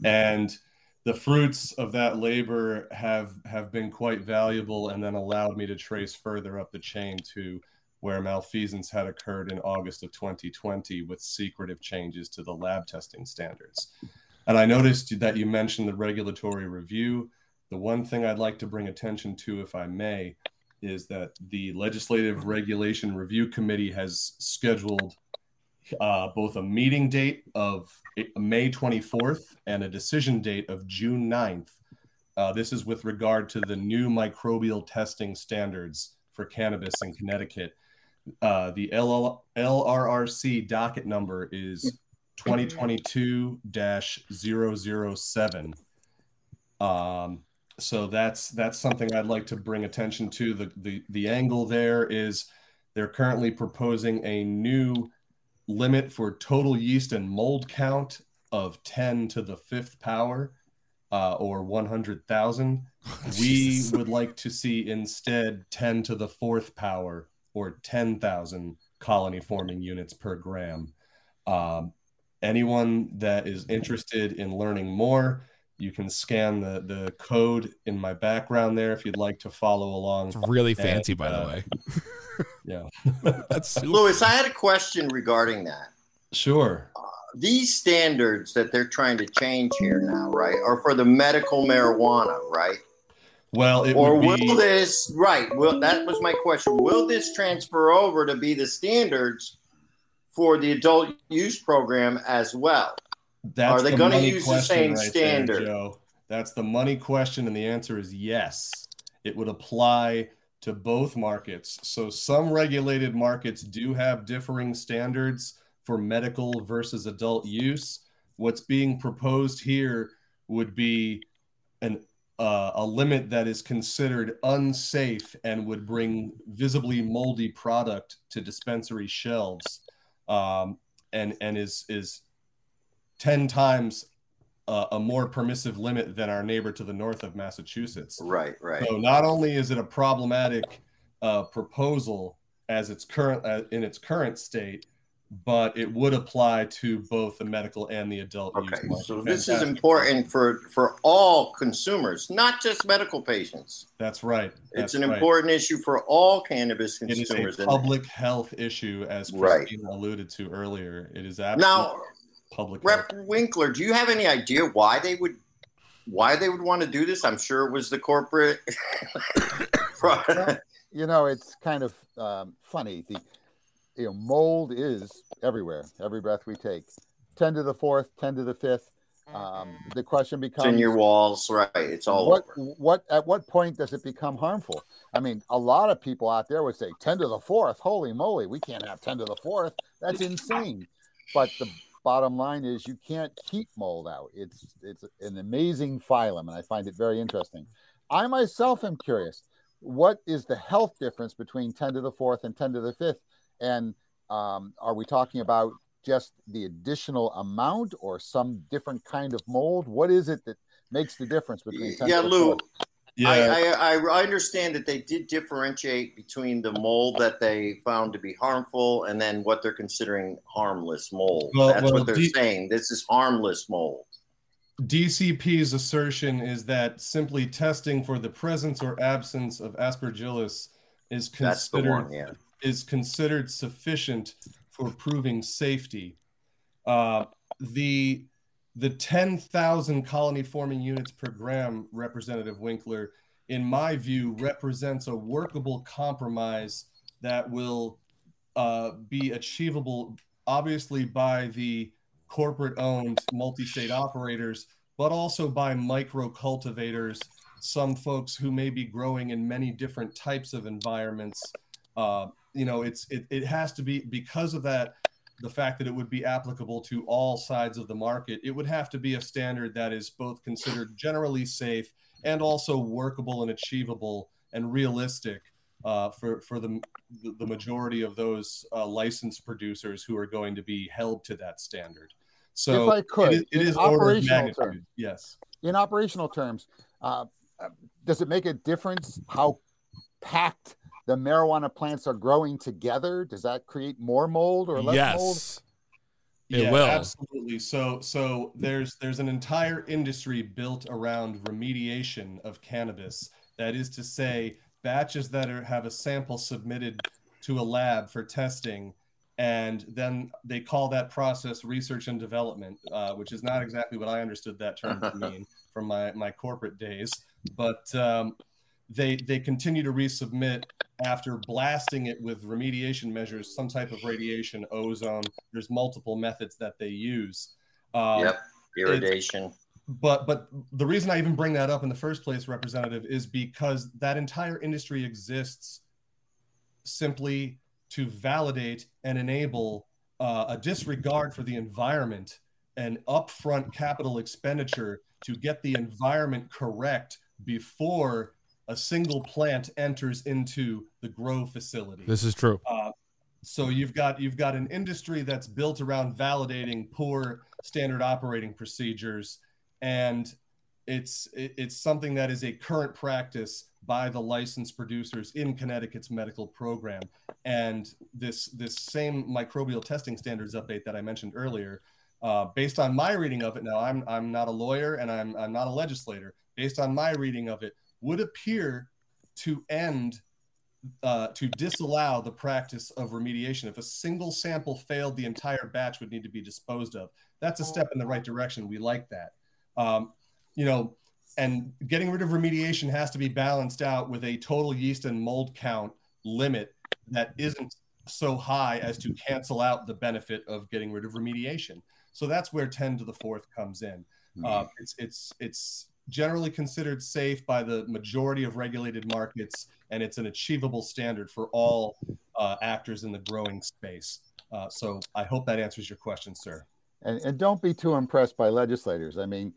And the fruits of that labor have, have been quite valuable and then allowed me to trace further up the chain to where malfeasance had occurred in August of 2020 with secretive changes to the lab testing standards. And I noticed that you mentioned the regulatory review. The one thing I'd like to bring attention to, if I may, is that the Legislative Regulation Review Committee has scheduled uh, both a meeting date of May 24th and a decision date of June 9th. Uh, this is with regard to the new microbial testing standards for cannabis in Connecticut. Uh, the LL- LRRC docket number is 2022 007. Um, so that's that's something I'd like to bring attention to. The the the angle there is they're currently proposing a new limit for total yeast and mold count of 10 to the fifth power uh, or 100,000. we would like to see instead 10 to the fourth power or 10,000 colony forming units per gram. Um, anyone that is interested in learning more, you can scan the the code in my background there if you'd like to follow along. It's really fancy, by uh, the way. yeah, that's super. Louis. I had a question regarding that. Sure. Uh, these standards that they're trying to change here now, right, are for the medical marijuana, right? Well, or be... will this right? Will that was my question? Will this transfer over to be the standards for the adult use program as well? That's Are they the going to use the same right standard? There, Joe. That's the money question, and the answer is yes. It would apply to both markets. So some regulated markets do have differing standards for medical versus adult use. What's being proposed here would be an uh, a limit that is considered unsafe and would bring visibly moldy product to dispensary shelves, um, and and is is 10 times uh, a more permissive limit than our neighbor to the north of Massachusetts. Right, right. So not only is it a problematic uh, proposal as its current uh, in its current state, but it would apply to both the medical and the adult okay, use. so this is important for for all consumers, not just medical patients. That's right. That's it's an right. important issue for all cannabis consumers. It is a public health issue, as Christina right. alluded to earlier. It is absolutely now public. Rep health. Winkler, do you have any idea why they would why they would want to do this? I'm sure it was the corporate. you know, it's kind of um, funny. The you know mold is everywhere. Every breath we take. Ten to the fourth, ten to the fifth. Um, the question becomes: It's in your walls, right? It's all what, over. What at what point does it become harmful? I mean, a lot of people out there would say ten to the fourth. Holy moly, we can't have ten to the fourth. That's insane. But the bottom line is, you can't keep mold out. It's it's an amazing phylum, and I find it very interesting. I myself am curious. What is the health difference between ten to the fourth and ten to the fifth? And um, are we talking about just the additional amount or some different kind of mold? What is it that makes the difference between 10 Yeah, to the Lou. Yeah, I, I, I understand that they did differentiate between the mold that they found to be harmful and then what they're considering harmless mold. Well- That's well, what they're the- saying. This is harmless mold. DCP's assertion is that simply testing for the presence or absence of aspergillus is considered one, yeah. is considered sufficient for proving safety. Uh, the the 10,000 colony forming units per gram, Representative Winkler, in my view, represents a workable compromise that will uh, be achievable, obviously, by the corporate owned multi state operators, but also by micro cultivators, some folks who may be growing in many different types of environments. Uh, you know, it's it, it has to be because of that the fact that it would be applicable to all sides of the market, it would have to be a standard that is both considered generally safe and also workable and achievable and realistic uh, for for the the majority of those uh, licensed producers who are going to be held to that standard. So if I could, it is, it of operational terms, Yes. in operational terms, uh, uh, does it make a difference how packed the marijuana plants are growing together? Does that create more mold or less mold? Yes. It will. absolutely. So so there's there's an entire industry built around remediation of cannabis. That is to say, batches that are, have a sample submitted to a lab for testing, and then they call that process research and development, uh, which is not exactly what I understood that term to mean from my my corporate days. But um, they they continue to resubmit after blasting it with remediation measures, some type of radiation, ozone. There's multiple methods that they use. Um, yep. Irrigation. But but the reason I even bring that up in the first place, Representative, is because that entire industry exists simply to validate and enable uh, a disregard for the environment and upfront capital expenditure to get the environment correct before a single plant enters into the grow facility. This is true. Uh, so you've got you've got an industry that's built around validating poor standard operating procedures, and it's it's something that is a current practice by the licensed producers in Connecticut's medical program. And this this same microbial testing standards update that I mentioned earlier, uh, based on my reading of it, now I'm I'm not a lawyer and I'm I'm not a legislator. Based on my reading of it, would appear to end uh, to disallow the practice of remediation. If a single sample failed, the entire batch would need to be disposed of. That's a step in the right direction. We like that. Um, you know, and getting rid of remediation has to be balanced out with a total yeast and mold count limit that isn't so high as to cancel out the benefit of getting rid of remediation. So that's where 10 to the fourth comes in. Uh, it's it's it's generally considered safe by the majority of regulated markets, and it's an achievable standard for all uh, actors in the growing space. Uh, so I hope that answers your question, sir. And, and don't be too impressed by legislators. I mean,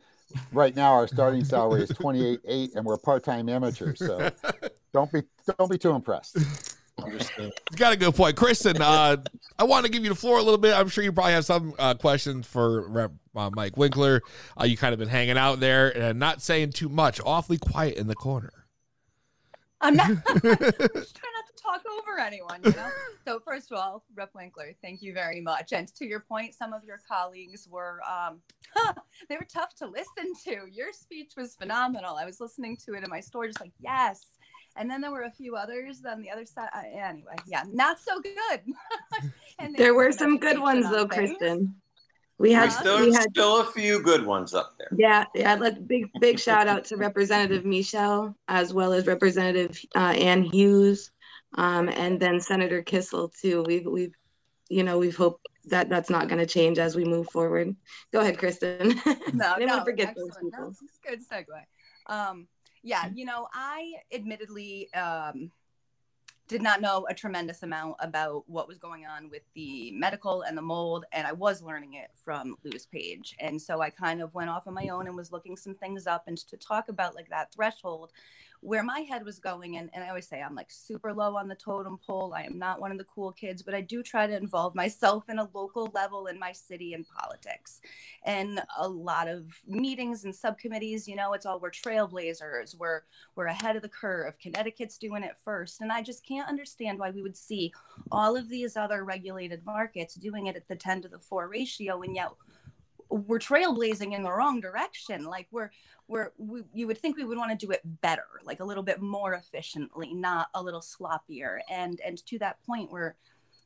right now our starting salary is twenty eight eight, and we're part time amateurs. So don't be don't be too impressed. Understood. You got a good point, Kristen. Uh, I want to give you the floor a little bit. I'm sure you probably have some uh, questions for Rep uh, Mike Winkler. Uh, you kind of been hanging out there and not saying too much, awfully quiet in the corner. I'm not just trying not to talk over anyone, you know. So first of all, Rep Winkler, thank you very much. And to your point, some of your colleagues were um, they were tough to listen to. Your speech was phenomenal. I was listening to it in my store, just like yes. And then there were a few others on the other side. Uh, anyway, yeah, not so good. and There were some good ones though, things. Kristen. We had still, we had still a few good ones up there. yeah yeah. Let big big shout out to Representative Michelle as well as Representative uh, Anne Hughes, um, and then Senator Kissel too. We've we've you know, we've hoped that that's not going to change as we move forward. Go ahead, Kristen. No, Didn't no, forget excellent. those people. No, good segue. Um, yeah, you know, I admittedly um, did not know a tremendous amount about what was going on with the medical and the mold, and I was learning it from Lou's page. And so I kind of went off on my own and was looking some things up and to talk about like that threshold where my head was going and, and i always say i'm like super low on the totem pole. I am not one of the cool kids but i do try to involve myself in a local level in my city and politics and a lot of meetings and subcommittees. You know it's all we're trailblazers. We're we're ahead of the curve. Connecticut's doing it first. And i just can't understand why we would see all of these other regulated markets doing it at the 10 to the 4 ratio and yet we're trailblazing in the wrong direction. Like we're we're we, you would think we would want to do it better like a little bit more efficiently not a little sloppier. And and to that point we're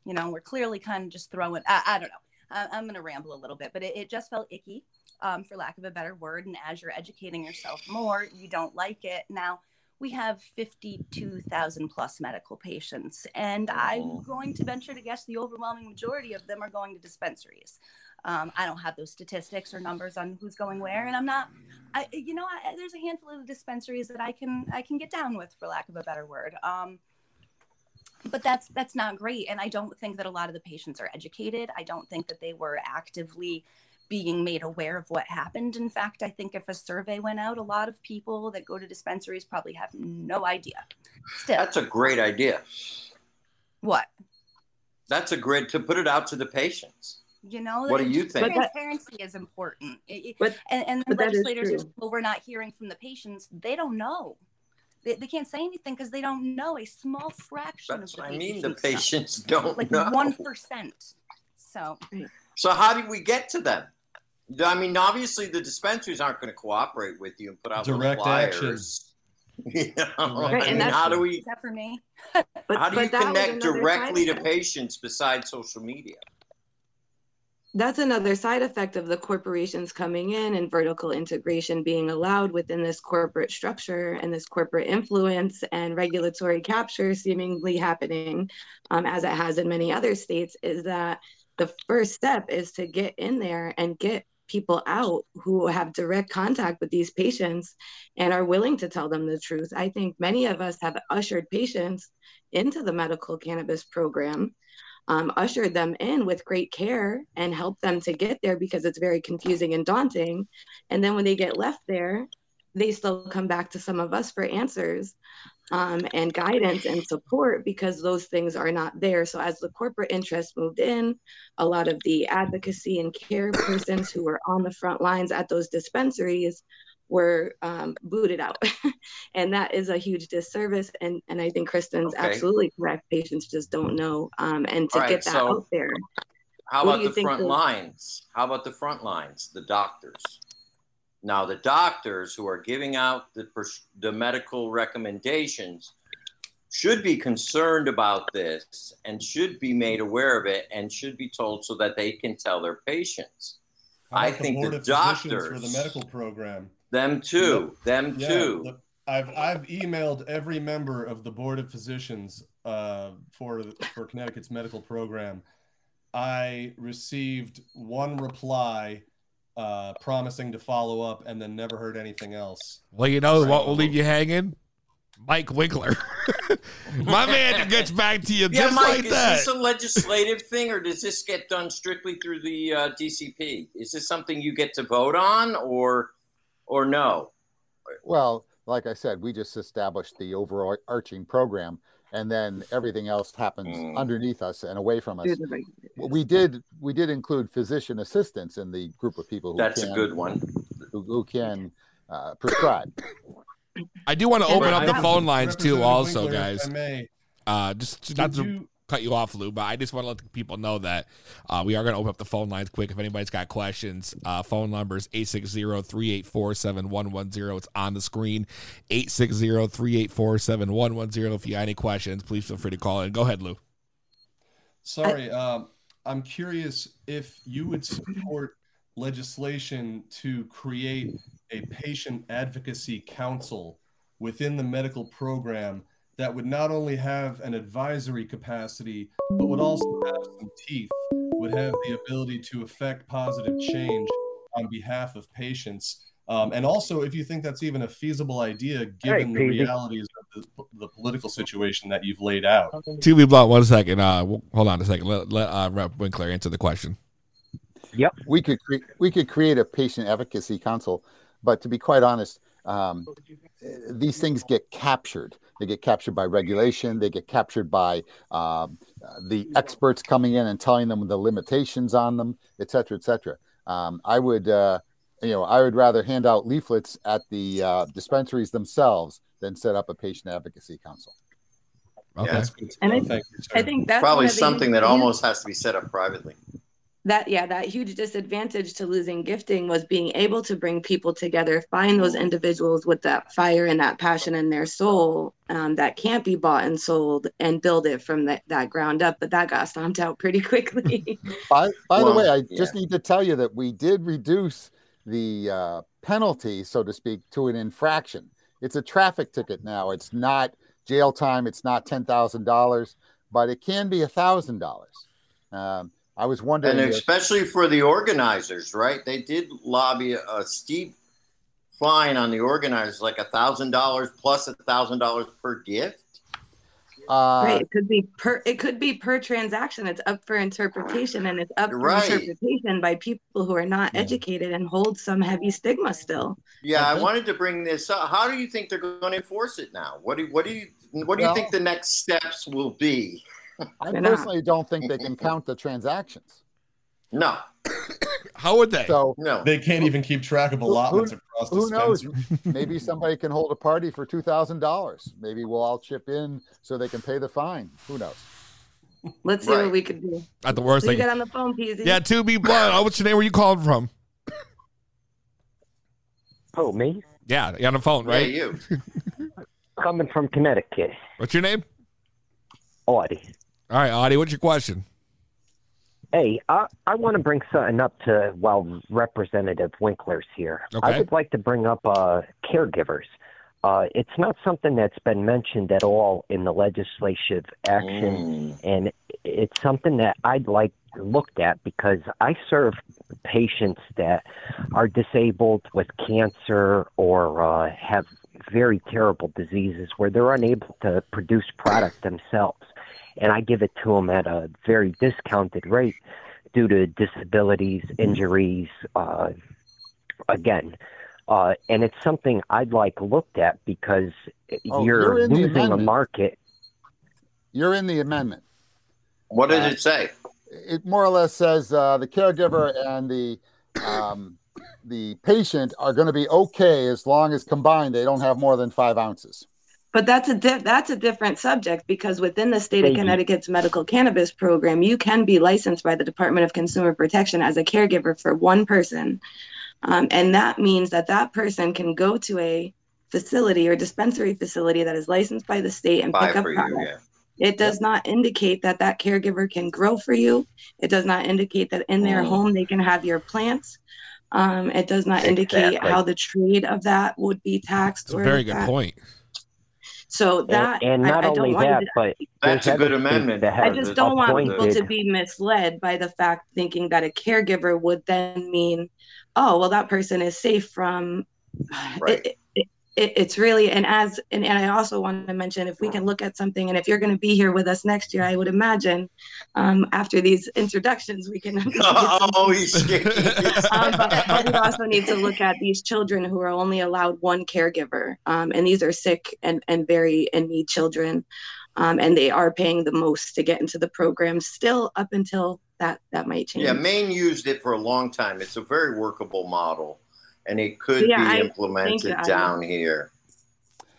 you know we're clearly kind of just throwing i, I don't know. I, i'm going to ramble a little bit but it, it just felt icky um, for lack of a better word. And as you're educating yourself more you don't like it. Now we have 52,000 plus medical patients, and I'm going to venture to guess the overwhelming majority of them are going to dispensaries. Um, I don't have those statistics or numbers on who's going where, and I'm not. I, you know, I, there's a handful of dispensaries that I can I can get down with, for lack of a better word. Um, but that's that's not great, and I don't think that a lot of the patients are educated. I don't think that they were actively being made aware of what happened. In fact, I think if a survey went out, a lot of people that go to dispensaries probably have no idea. Still, That's a great idea. what That's a great to put it out to the patients. You know. What do you think? Transparency is important. It- it- But- and and the but legislators are true. well, we're not hearing from the patients. They don't know. They, they can't say anything because they don't know a small fraction That's of the what I mean. The patients know. don't like know. one percent. So So how do we get to them? I mean, obviously the dispensaries aren't going to cooperate with you and put out Direct flyers. action. You know, Right, I and mean, how do we is that for me? But, how do you but that was connect directly to patients besides social media? That's another side effect of the corporations coming in and vertical integration being allowed within this corporate structure and this corporate influence and regulatory capture seemingly happening, um, as it has in many other states, is that the first step is to get in there and get people out who have direct contact with these patients and are willing to tell them the truth. I think many of us have ushered patients into the medical cannabis program um, ushered them in with great care and helped them to get there because it's very confusing and daunting. And then when they get left there, they still come back to some of us for answers um, and guidance and support because those things are not there. So as the corporate interest moved in, a lot of the advocacy and care persons who were on the front lines at those dispensaries were um, booted out. and that is a huge disservice. And, and I think Kristen's Okay. absolutely correct. Patients just don't know. Um, and to All right, get that so- out there. How about the front the- lines? How about the front lines, the doctors? Now, the doctors who are giving out the, pres- the medical recommendations should be concerned about this and should be made aware of it and should be told so that they can tell their patients. I think board the doctors for the medical program. Them too. Them Yeah, too. the- I've I've emailed every member of the board of physicians uh, for for Connecticut's medical program. I received one reply uh, promising to follow up, and then never heard anything else. Well, you know what will leave you hanging? Mike Winkler. My man gets back to you Yeah, just Mike, like is that. this a legislative thing or does this get done strictly through the uh, DCP? Is this something you get to vote on or or no? Well, like I said, we just established the overarching program, and then everything else happens Mm. underneath us and away from us. through the regulators. We did we did include physician assistants in the group of people who That's a good one. who, who can uh, prescribe. I do want to open up the phone lines too, also, guys. Uh, just not to you- cut you off, Lou, but I just want to let people know that uh, we are going to open up the phone lines quick. If anybody's got questions, uh, phone number is 860-384-7110. It's on the screen, 860-384-7110. If you got any questions, please feel free to call in. Go ahead, Lou. Sorry, um, I'm curious if you would support legislation to create a patient advocacy council within the medical program that would not only have an advisory capacity, but would also have some teeth would have the ability to affect positive change on behalf of patients. Um, and also, if you think that's even a feasible idea, given the realities of the, the political situation that you've laid out. To block, one second. Uh, hold on a second. Let, let uh, Rep Winkler answer the question. Yep. We could cre- we could create a patient advocacy council, but to be quite honest, um, these things get captured. They get captured by regulation. They get captured by um, uh, the experts coming in and telling them the limitations on them, et cetera, et cetera. Um, I would, uh, you know, I would rather hand out leaflets at the uh, dispensaries themselves than set up a patient advocacy council. Okay. Yeah, that's good And. I- Thank you. I think that's Probably one of the something that almost has to be set up privately. That yeah that huge disadvantage to losing gifting was being able to bring people together find those individuals with that fire and that passion in their soul um, that can't be bought and sold and build it from that, that ground up but that got stomped out pretty quickly By, by Well, the way, I yeah. just need to tell you that we did reduce the uh, penalty, so to speak, to an infraction. It's a traffic ticket now. It's not jail time. It's not ten thousand dollars, but it can be a thousand dollars. Um, I was wondering. And if- especially for the organizers, right? They did lobby a, a steep fine on the organizers, like a thousand dollars plus a thousand dollars per gift. uh, right it could be per it could be per transaction it's up for interpretation and it's up for Right. interpretation by people who are not educated and hold some heavy stigma still Yeah, I Okay. wanted to bring this up. How do you think they're going to enforce it now? What do what do you what do you think the next steps will be? I They're not. personally don't think they can count the transactions. No, How would they? So no. They can't even keep track of Who- who- allotments across who knows? maybe somebody can hold a party for two thousand dollars. Maybe we'll all chip in so they can pay the fine. Who knows? let's see Right. what we could do At the worst Who you thing. get on the phone Peasy? Yeah, to be blunt. Oh, what's your name? Where you calling from? Oh, me? Yeah, you're on the phone, Yeah, right? you. Coming from Connecticut. What's your name? Audie. All right, Audie. What's your question? Hey, I, I want to bring something up to while Representative Winkler's here. Okay. I would like to bring up uh, caregivers. Uh, it's not something that's been mentioned at all in the legislative action, Mm. and it's something that I'd like looked at because I serve patients that are disabled with cancer or uh, have very terrible diseases where they're unable to produce product themselves. And I give it to them at a very discounted rate due to disabilities, injuries, uh, again. Uh, and it's something I'd like looked at because Oh, you're, you're in the losing a market. You're in the amendment. What does Uh, it say? it more or less says uh, the caregiver and the um, the patient are going to be okay as long as combined they don't have more than five ounces. But that's a di- that's a different subject because within the state of Thank you. Connecticut's medical cannabis program, you can be licensed by the Department of Consumer Protection as a caregiver for one person, um, and that means that that person can go to a facility or dispensary facility that is licensed by the state and Buy pick up for you, product. yeah. It does not indicate that that caregiver can grow for you. It does not indicate that in their Mm. home they can have your plants. Um, it does not indicate how the trade of that would be taxed. It's a very good that. point. So that and, and not I, I don't only want that, to, but That's a good other states amendment. I just don't want people to be misled by the fact thinking that a caregiver would then mean, oh, well, that person is safe from. Right. It, it, it, it's really and as and, and I also want to mention if we can look at something and if you're going to be here with us next year, I would imagine um, after these introductions we can. we can get some- Oh, he's um, but, but we also need to look at these children who are only allowed one caregiver, um, and these are sick and, and very in need children, um, and they are paying the most to get into the program. Still, up until that that might change. Yeah, Maine used it for a long time. It's a very workable model, and it could Yeah, be thank implemented you, Audie. down here.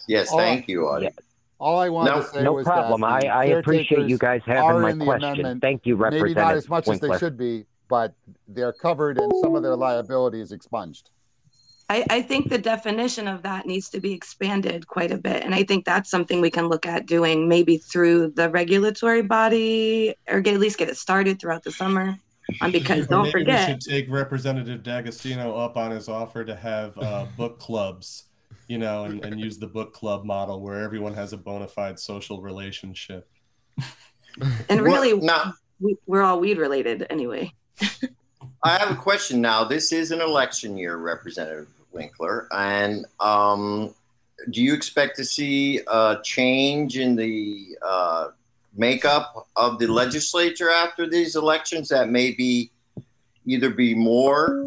Yes, Oh, thank you, Audie. yeah. All I wanted No- to say No was problem. that I, I appreciate you guys having my the question. amendment. Thank you, Representative. Maybe not as much as they should be, but they're covered and some of their liability is expunged. I, I think the definition of that needs to be expanded quite a bit, and I think that's something we can look at doing maybe through the regulatory body or get at least get it started throughout the summer. Um, because don't maybe forget, we should take Representative D'Agostino up on his offer to have uh, book clubs, you know, and, and use the book club model where everyone has a bona fide social relationship. and Well, really, now, we, we're all weed related anyway. I have a question now. This is an election year, Representative Winkler, and um, do you expect to see a change in the uh, makeup of the legislature after these elections that may be either be more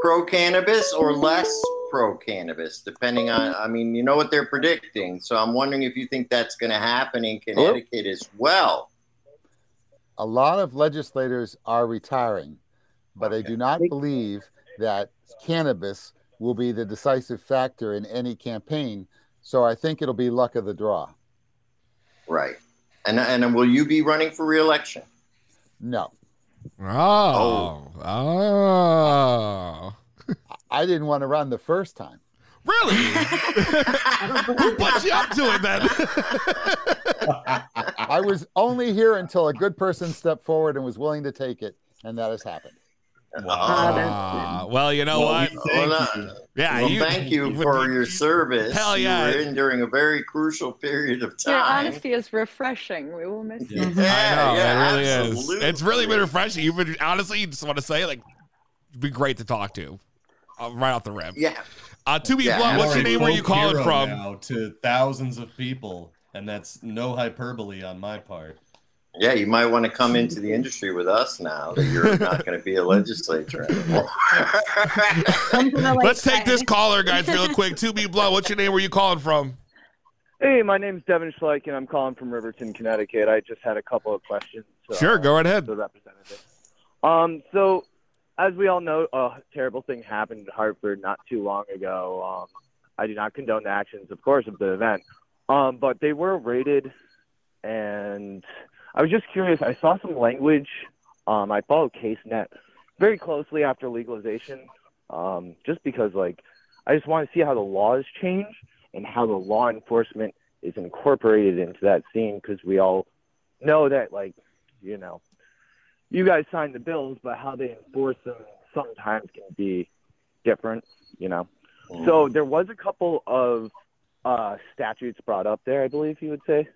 pro cannabis or less pro cannabis, depending on, I mean, you know what they're predicting. So I'm wondering if you think that's going to happen in Connecticut as well. A lot of legislators are retiring, but I do not believe that cannabis will be the decisive factor in any campaign. So I think it'll be luck of the draw. Right. And, and will you be running for reelection? No. Oh. Oh. oh. I didn't want to run the first time. Really? Who put you up to it then? I was only here until a good person stepped forward and was willing to take it, and that has happened. Ah, well, you know what? Well, uh, Yeah, well, you- thank you for your service. Hell yeah. You were in during a very crucial period of time. Your honesty is refreshing. We will miss you. I know yeah, it really is. It's really been refreshing. You've been honestly, you just want to say like, it'd be great to talk to, uh, right off the rip. Yeah. Uh, to be Yeah, blunt, what's your name? Where you folk calling from? Now to thousands of people, and that's no hyperbole on my part. Yeah, you might want to come into the industry with us now that you're not going to be a legislator anymore. Let's take this caller, guys, real quick. To be blunt, what's your name? Where are you calling from? Hey, my name's Devin Schleich, and I'm calling from Riverton, Connecticut. I just had a couple of questions. uh, Sure, go right ahead. The representative. Um, so, as we all know, a terrible thing happened in Hartford not too long ago. Um, I do not condone the actions, of course, of the event, um, but they were raided and I was just curious. I saw some language. Um, I followed CaseNet very closely after legalization, um, just because, like, I just want to see how the laws change and how the law enforcement is incorporated into that scene because we all know that, like, you know, you guys sign the bills, but how they enforce them sometimes can be different, you know. So there was a couple of uh, statutes brought up there, I believe you would say,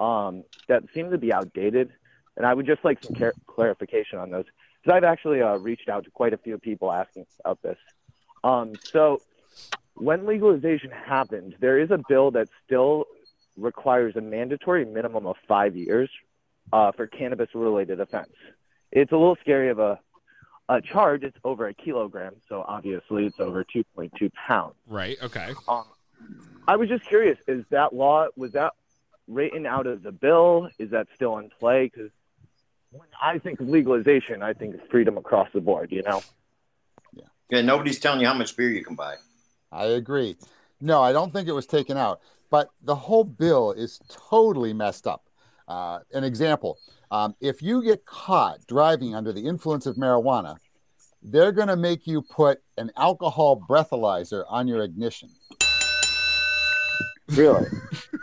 um, that seem to be outdated, and I would just like some clar- clarification on those because I've actually uh, reached out to quite a few people asking about this. Um, so when legalization happens, there is a bill that still requires a mandatory minimum of five years uh, for cannabis-related offense. It's a little scary of a, a charge. It's over a kilogram, so obviously it's over 2.2 pounds. Right. Okay. Um, I was just curious: is that law was that written out of the bill? Is that still in play? Because when I think of legalization, I think of freedom across the board. You know. yeah, nobody's telling you how much beer you can buy. I agree. No, I don't think it was taken out, but the whole bill is totally messed up. Uh, an example um, if you get caught driving under the influence of marijuana, they're going to make you put an alcohol breathalyzer on your ignition. Really?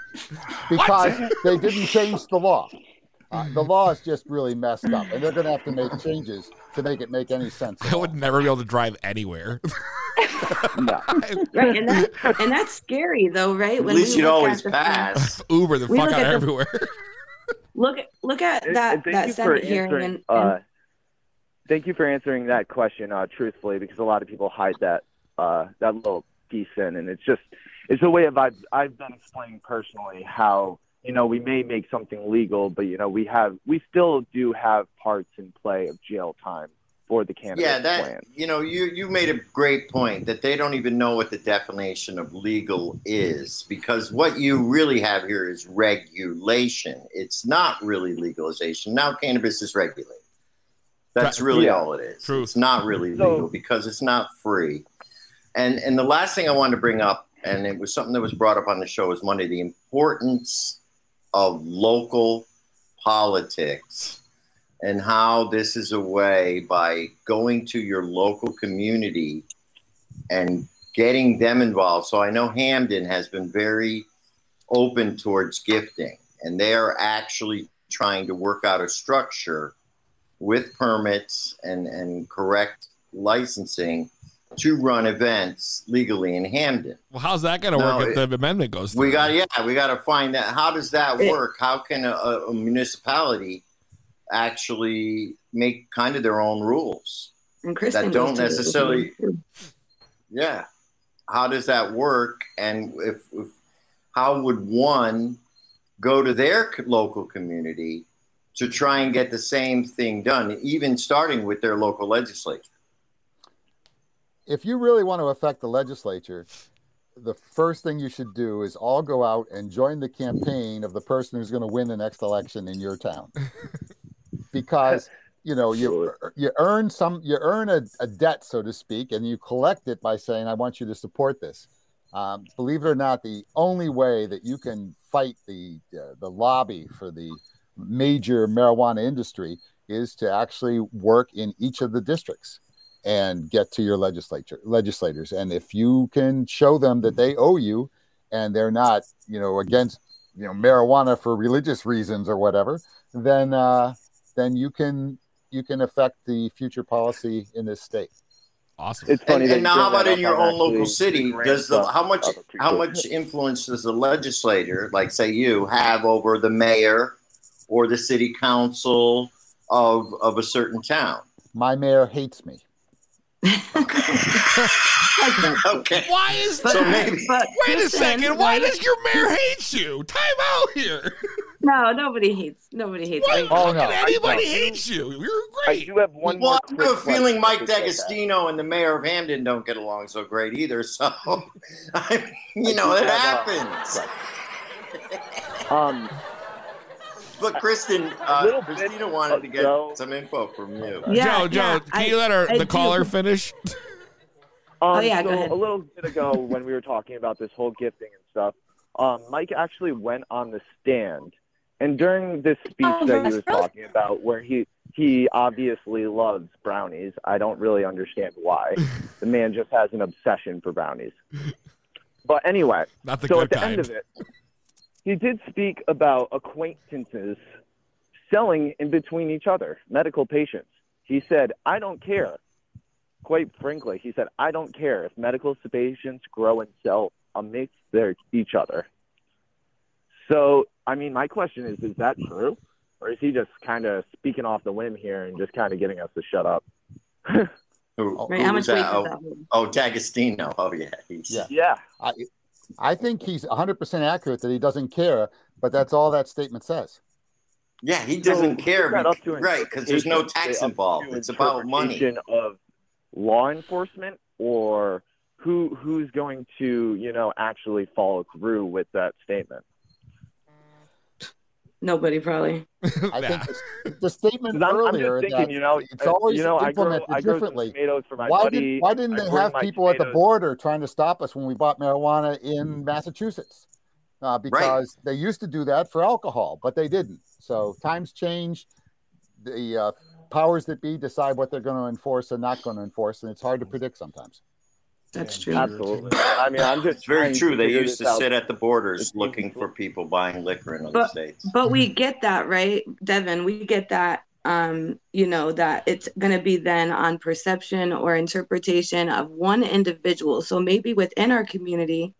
because they didn't change the law. Uh, the law is just really messed up, and they're going to have to make changes to make it make any sense. I would never be able to drive anywhere. Right, and, that, and that's scary though, right? At least you'd always at the- Uber the fuck out at the- everywhere. Look at look at that and thank that you for Senate hearing answering, and, and uh, thank you for answering that question uh, truthfully, because a lot of people hide that uh, that little piece in, and it's just it's a way of I've I've been explaining personally how you know we may make something legal, but you know we have we still do have parts in play of jail time for the cannabis Yeah, that plan. you know, you you made a great point that they don't even know what the definition of legal is because what you really have here is regulation. It's not really legalization. Now cannabis is regulated. That's really Yeah. all it is. True. It's not really So- legal because it's not free. And and the last thing I wanted to bring up, and it was something that was brought up on the show was Monday, the importance of local politics and how this is a way by going to your local community and getting them involved. So I know Hamden has been very open towards gifting, and they are actually trying to work out a structure with permits and, and correct licensing to run events legally in Hamden. Well, how's that going to No, work if the amendment goes through? We got yeah, we got to find that. How does that work? How can a, a municipality actually make kind of their own rules And that don't goes to the- necessarily yeah how does that work and if, if how would one go to their local community to try and get the same thing done even starting with their local legislature if you really want to affect the legislature, the first thing you should do is all go out and join the campaign of the person who's going to win the next election in your town. because you know you you earn some you earn a, a debt so to speak and you collect it by saying i want you to support this. Um, believe it or not the only way that you can fight the uh, the lobby for the major marijuana industry is to actually work in each of the districts and get to your legislature legislators. And if you can show them that they owe you and they're not you know against you know marijuana for religious reasons or whatever then uh then you can you can affect the future policy in this state. Awesome. It's funny and, and now how about in your own local city? does the how much grandson of a how much influence does the legislator like say you have over the mayor or the city council of of a certain town? My mayor hates me okay Why is But- so maybe but Wait a second. Why right? does your mayor hate you? Time out here. No, nobody hates. Nobody hates. Why me. Oh, fucking no, anybody don't. hates you? You're I great. do have one well, more. I have a feeling Mike to. D'Agostino and the mayor of Hamden don't get along so great either. So, I mean, you know, I it do have, uh, happens. Um, But Kristen, A uh, little bit Christina wanted to get ago- some info from you. Yeah, Joe, Joe, yeah, can I- you let our I the do. caller finish? Um, Oh, yeah, so go ahead. A little bit ago, when we were talking about this whole gifting and stuff, um, Mike actually went on the stand, and during this speech Oh, that he was really- talking about, where he he obviously loves brownies, I don't really understand why. the man just has an obsession for brownies. But anyway, Not the so at the kind. end of it, he did speak about acquaintances selling in between each other, medical patients. He said, I don't care. Quite frankly, he said, I don't care if medical patients grow and sell amidst their, each other. So, I mean, my question is, is that true? Or is he just kind of speaking off the whim here and just kind of getting us to shut up? Who, Right, who how much weight that? does that Oh, hold? oh, D'Agostino. Oh, yeah. He's, Yeah. Yeah. I, I think he's 100% accurate that he doesn't care, but that's all that statement says. Yeah, he doesn't care. who's that to right, because there's no interpretation? tax involved. It's about money. interpretation Of law enforcement, or who who's going to you know actually follow through with that statement? Nobody probably. I Nah. think the, the statement 'Cause I'm, I'm earlier just thinking, that you know, it's always you know, I grow, implemented I grow some differently. tomatoes for my Why, buddy. did, why didn't I they have my people at the border trying to stop us when we bought marijuana in Massachusetts? Uh, because they used to do that for alcohol, but they didn't. So times change. The uh, powers that be decide what they're going to enforce and not going to enforce, and it's hard to predict sometimes. That's Damn, true. Absolutely. I mean, I'm just It's very true. They used to out. sit at the borders looking for people buying liquor in other But- states. But we get that, right, Devin? We get that. Um, you know that it's going to be then on perception or interpretation of one individual. So maybe within our community,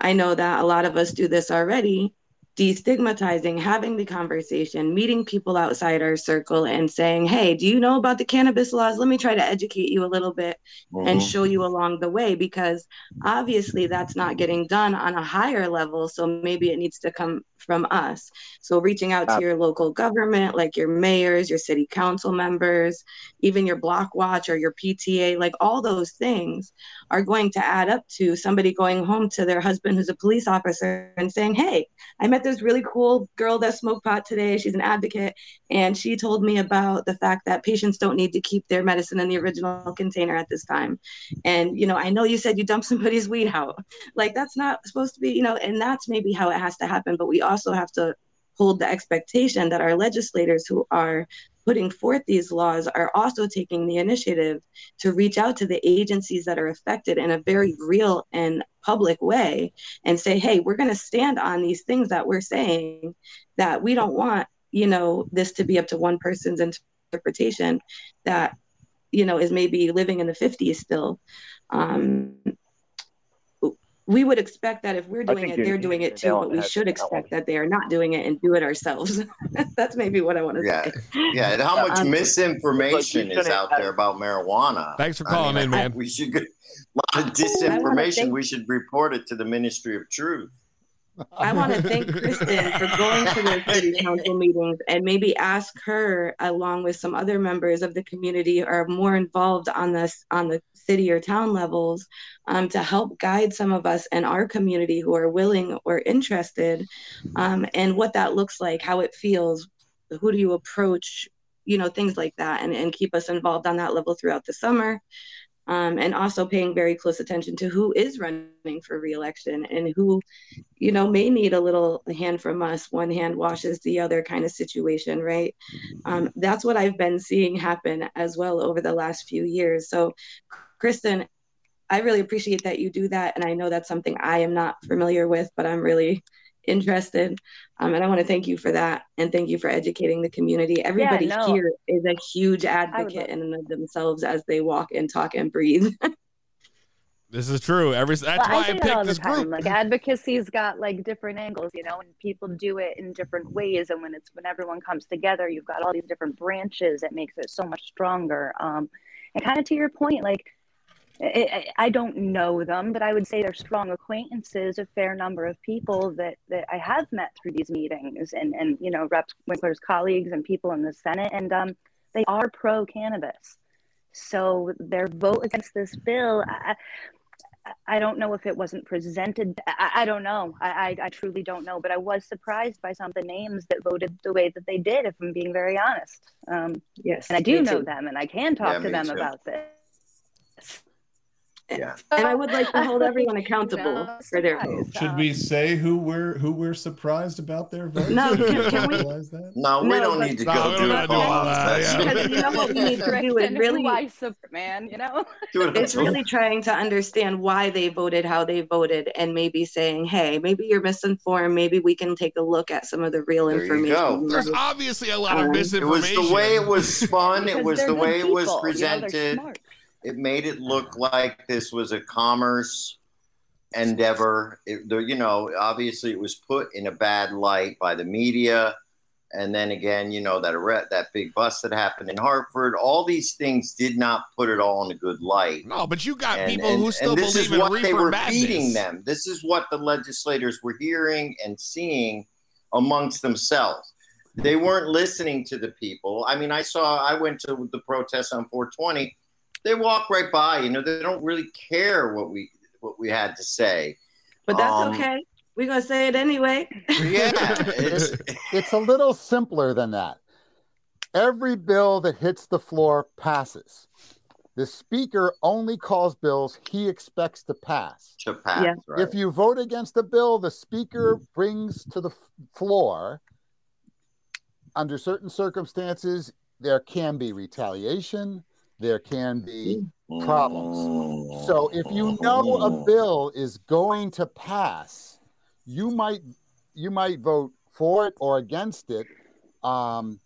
I know that a lot of us do this already. Destigmatizing, having the conversation, meeting people outside our circle, and saying, "Hey, do you know about the cannabis laws? Let me try to educate you a little bit." and Mhm. show you along the way because obviously that's not getting done on a higher level so maybe it needs to come from us so reaching out to your local government like your mayors your city council members even your block watch or your pta like all those things are going to add up to somebody going home to their husband who's a police officer and saying hey i met this really cool girl that smoked pot today. She's an advocate. And she told me about the fact that patients don't need to keep their medicine in the original container at this time. And you know i know you said you dumped somebody's weed out. Like that's not supposed to be you know and that's maybe how it has to happen but we also have to hold the expectation that our legislators who are putting forth these laws are also taking the initiative to reach out to the agencies that are affected in a very real and public way and say hey we're going to stand on these things that we're saying that we don't want you know this to be up to one person's interpretation that you know is maybe living in the 50s still. Um we would expect that if we're doing it, they're doing it too, but we should head with one. expect that they are not doing it and do it ourselves. That's maybe what I want to Yeah, say. yeah. And how much Um, misinformation is out have- there about marijuana? Thanks for I calling mean, in, I man. We should get a lot of disinformation. thank- We should report it to the Ministry of Truth. I want to thank Kristen for going to those city council meetings and maybe ask her, along with some other members of the community, are more involved on this on the city or town levels, um, to help guide some of us in our community who are willing or interested, um, and what that looks like, how it feels, who do you approach, you know, things like that, and and keep us involved on that level throughout the summer. Um, and also paying very close attention to who is running for reelection and who you know, may need a little hand from us. One hand washes the other kind of situation, right? Um, that's what I've been seeing happen as well over the last few years. So, Kristen, I really appreciate that you do that. And I know that's something I am not familiar with, but I'm really interested. Um, and I want to thank you for that. And thank you for educating the community. Everybody no. here is a huge advocate in and of themselves as they walk and talk and breathe. This is true. Every that's Well, why I say that picked this time. group. Like advocacy's got like different angles, you know, and people do it in different ways. And when it's when everyone comes together, you've got all these different branches. It makes it so much stronger. Um, and kind of to your point, like I, don't know them, but I would say they're strong acquaintances, a fair number of people that that I have met through these meetings, and and you know, Rep Winkler's colleagues and people in the Senate, and um, they are pro cannabis. So their vote against this bill. I, I- I don't know if it wasn't presented. I, I don't know. I, I, I truly don't know. But I was surprised by some of the names that voted the way that they did, if I'm being very honest. Um, yes. and I do know too. them, and I can talk Yeah, to them too. about this. Yeah. And I would like to hold everyone accountable No for their surprise. vote. Should we say who we're who we're surprised about their vote? No, can- can we- Realize? No, we No, don't need to No, go through don't it. all that, yeah. Because you know what we need to do is really who I support, man, you know? It's really trying to understand why they voted how they voted and maybe saying hey maybe you're misinformed maybe we can take a look at some of the real There you information go. There's obviously a lot of Um, It was the way it was spun. it was the good way it was people, you presented. It made it look like this was a commerce endeavor. It, you know, obviously it was put in a bad light by the media, and then again, you know that arre- that big bust that happened in Hartford. All these things did not put it all in a good light. no, but you got And, people and- who still and this believe is in what they were madness. feeding them. This is what the legislators were hearing and seeing amongst themselves. They weren't listening to the people. I mean, I saw. I went to the protest on 420. They walk right by. You know, they don't really care what we what we had to say. but that's Um, okay we're gonna say it anyway Yeah, it's, It's a little simpler than that. Every bill that hits the floor passes. The speaker only calls bills he expects to pass. to pass. Yeah. Right? If you vote against a bill the speaker brings to the f- floor, under certain circumstances, there can be retaliation, there can be problems. So if you know a bill is going to pass, you might you might vote for it or against it, um,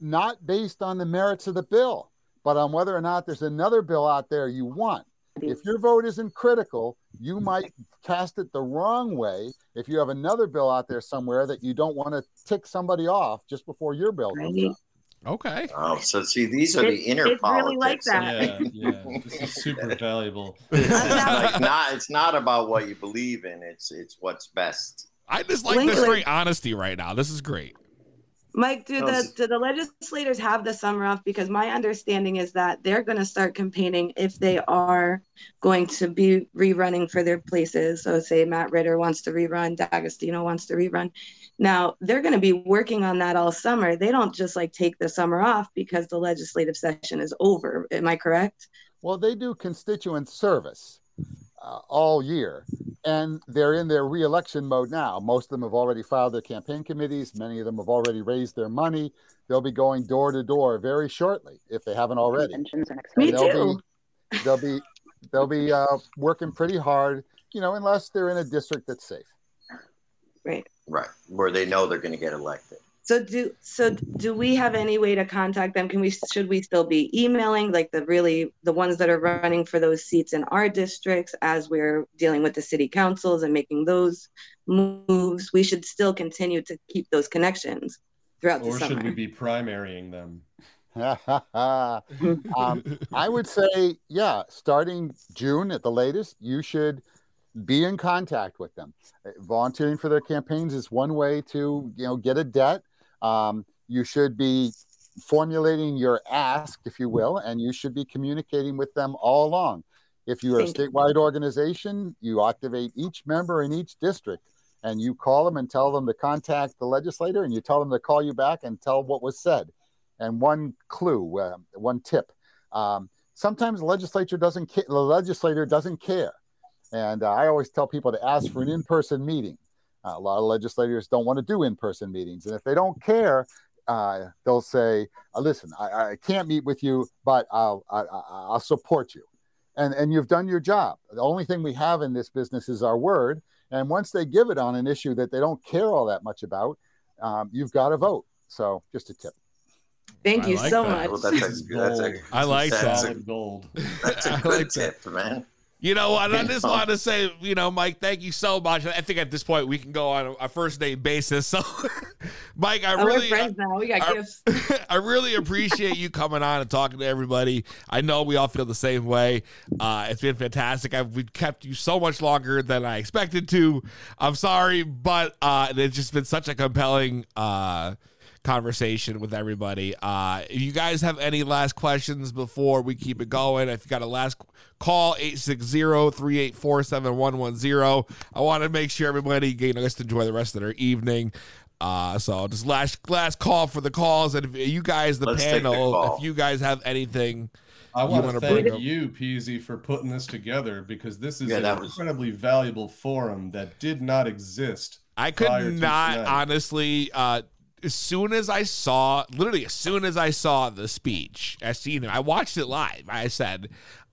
not based on the merits of the bill, but on whether or not there's another bill out there you want. If your vote isn't critical, you might cast it the wrong way if you have another bill out there somewhere that you don't want to tick somebody off just before your bill comes up. Okay. Oh, so see, these are the It's- inner it's really like that. Yeah, yeah. This is super valuable. it's like not. It's not about what you believe in. It's it's what's best. I just like the Winkler- straight honesty right now. This is great. Mike, do the do the legislators have the summer off? Because my understanding is that they're going to start campaigning if they are going to be rerunning for their places. So, say Matt Ritter wants to rerun, D'Agostino wants to rerun. Now they're going to be working on that all summer. They don't just like take the summer off because the legislative session is over. Am I correct? Well, they do constituent service uh, all year, and they're in their reelection mode now. Most of them have already filed their campaign committees. Many of them have already raised their money. They'll be going door to door very shortly if they haven't already. Conventions are next Me week. they'll too. Be, they'll be they'll be uh, working pretty hard, you know, unless they're in a district that's safe. Right. Right, where they know they're going to get elected. So do so do we have any way to contact them? Can we should we still be emailing like the really the ones that are running for those seats in our districts as we're dealing with the city councils and making those moves? We should still continue to keep those connections throughout the summer. Or summer. should we be primarying them? um, I would say, yeah, starting June at the latest, you should be in contact with them. Uh, Volunteering for their campaigns is one way to, you know, get a debt. Um, you should be formulating your ask, if you will, and you should be communicating with them all along. If you are a Thank you. statewide organization, you activate each member in each district and you call them and tell them to contact the legislator and you tell them to call you back and tell what was said. And one clue, uh, one tip. Um, sometimes the legislature doesn't ca- the legislator doesn't care. And uh, I always tell people to ask for an in-person meeting. Uh, a lot of legislators don't want to do in-person meetings, and if they don't care, uh, they'll say, uh, "Listen, I, I can't meet with you, but I'll I, I- I'll support you." And and you've done your job. The only thing we have in this business is our word. And once they give it on an issue that they don't care all that much about, um, you've got to vote. So just a tip. Thank I you like so that. much. Well, that's a, that's a, I like that's that. a, Solid gold. that's a I good like that. tip, man. You know what? I just wanted to say, you know, Mike, thank you so much. I think at this point we can go on a, first name basis. So, Mike, I Oh, really, friends now. We got I- gifts. I really appreciate you coming on and talking to everybody. I know we all feel the same way. Uh, it's been fantastic. I've we kept you so much longer than I expected to. I'm sorry, but uh, it's just been such a compelling uh, conversation with everybody. Uh, if you guys have any last questions before we keep it going, if you got a last call 860-384-7110. I want to make sure everybody you know, gets to enjoy the rest of their evening. Uh, so just last last call for the calls, and if you guys, the Let's take the panel, if you guys have anything I you want wanna thank bring you, Peasy, for putting this together because this is Yeah, an was- incredibly valuable forum that did not exist. I could prior not tonight. honestly. Uh, as soon as I saw, literally, as soon as I saw the speech, I seen it. I watched it live. I said,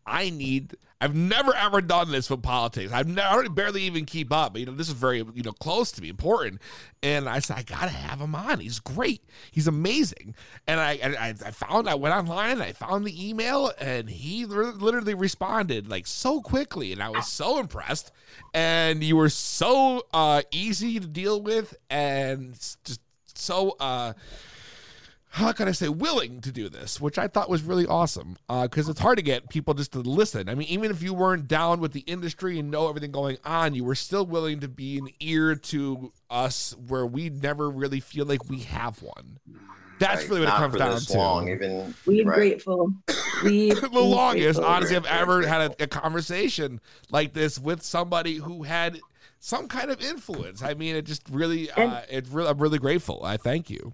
I need. I've never ever done this with politics. I've never, I barely even keep up. You know, this is very you know close to me, important. And I said, I gotta have him on. He's great. He's amazing. And I I, I found I went online I found the email and he literally responded like so quickly, and I was so impressed. And you were so uh, easy to deal with and just so uh how can I say willing to do this, which I thought was really awesome. Because it's hard to get people just to listen. I mean, even if you weren't down with the industry and know everything going on, you were still willing to be an ear to us where we never really feel like we have one. That's Right, really what it comes for down this to. long, even We're right. grateful. We the longest, grateful. honestly, I've Very ever had a, a conversation like this with somebody who had some kind of influence. I mean, it just really, And- uh, it's really, I'm really grateful. I thank you.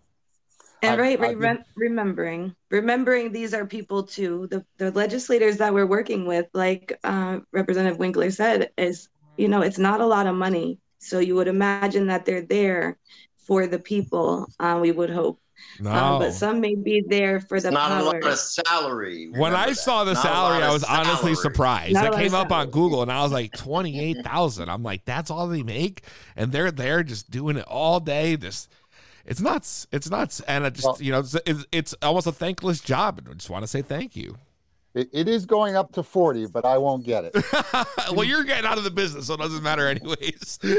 And I've- right, right, I've rem- remembering, remembering these are people too. The the legislators that we're working with, like uh, Representative Winkler said, is you know it's not a lot of money, so you would imagine that they're there for the people. Uh, we would hope, No, um, but some may be there for It's the not a power. lot of salary. When I that. saw the Not salary, I of was honestly surprised. Not a came of up on. Google, and I was like, twenty eight thousand. I'm like, that's all they make, and they're there just doing it all day. Just, it's nuts. It's nuts, and I just, Well- you know, it's, it's, it's almost a thankless job, and I just want to say thank you. It, it is going up to 40, but I won't get it. well, you're getting out of the business, so it doesn't matter anyways.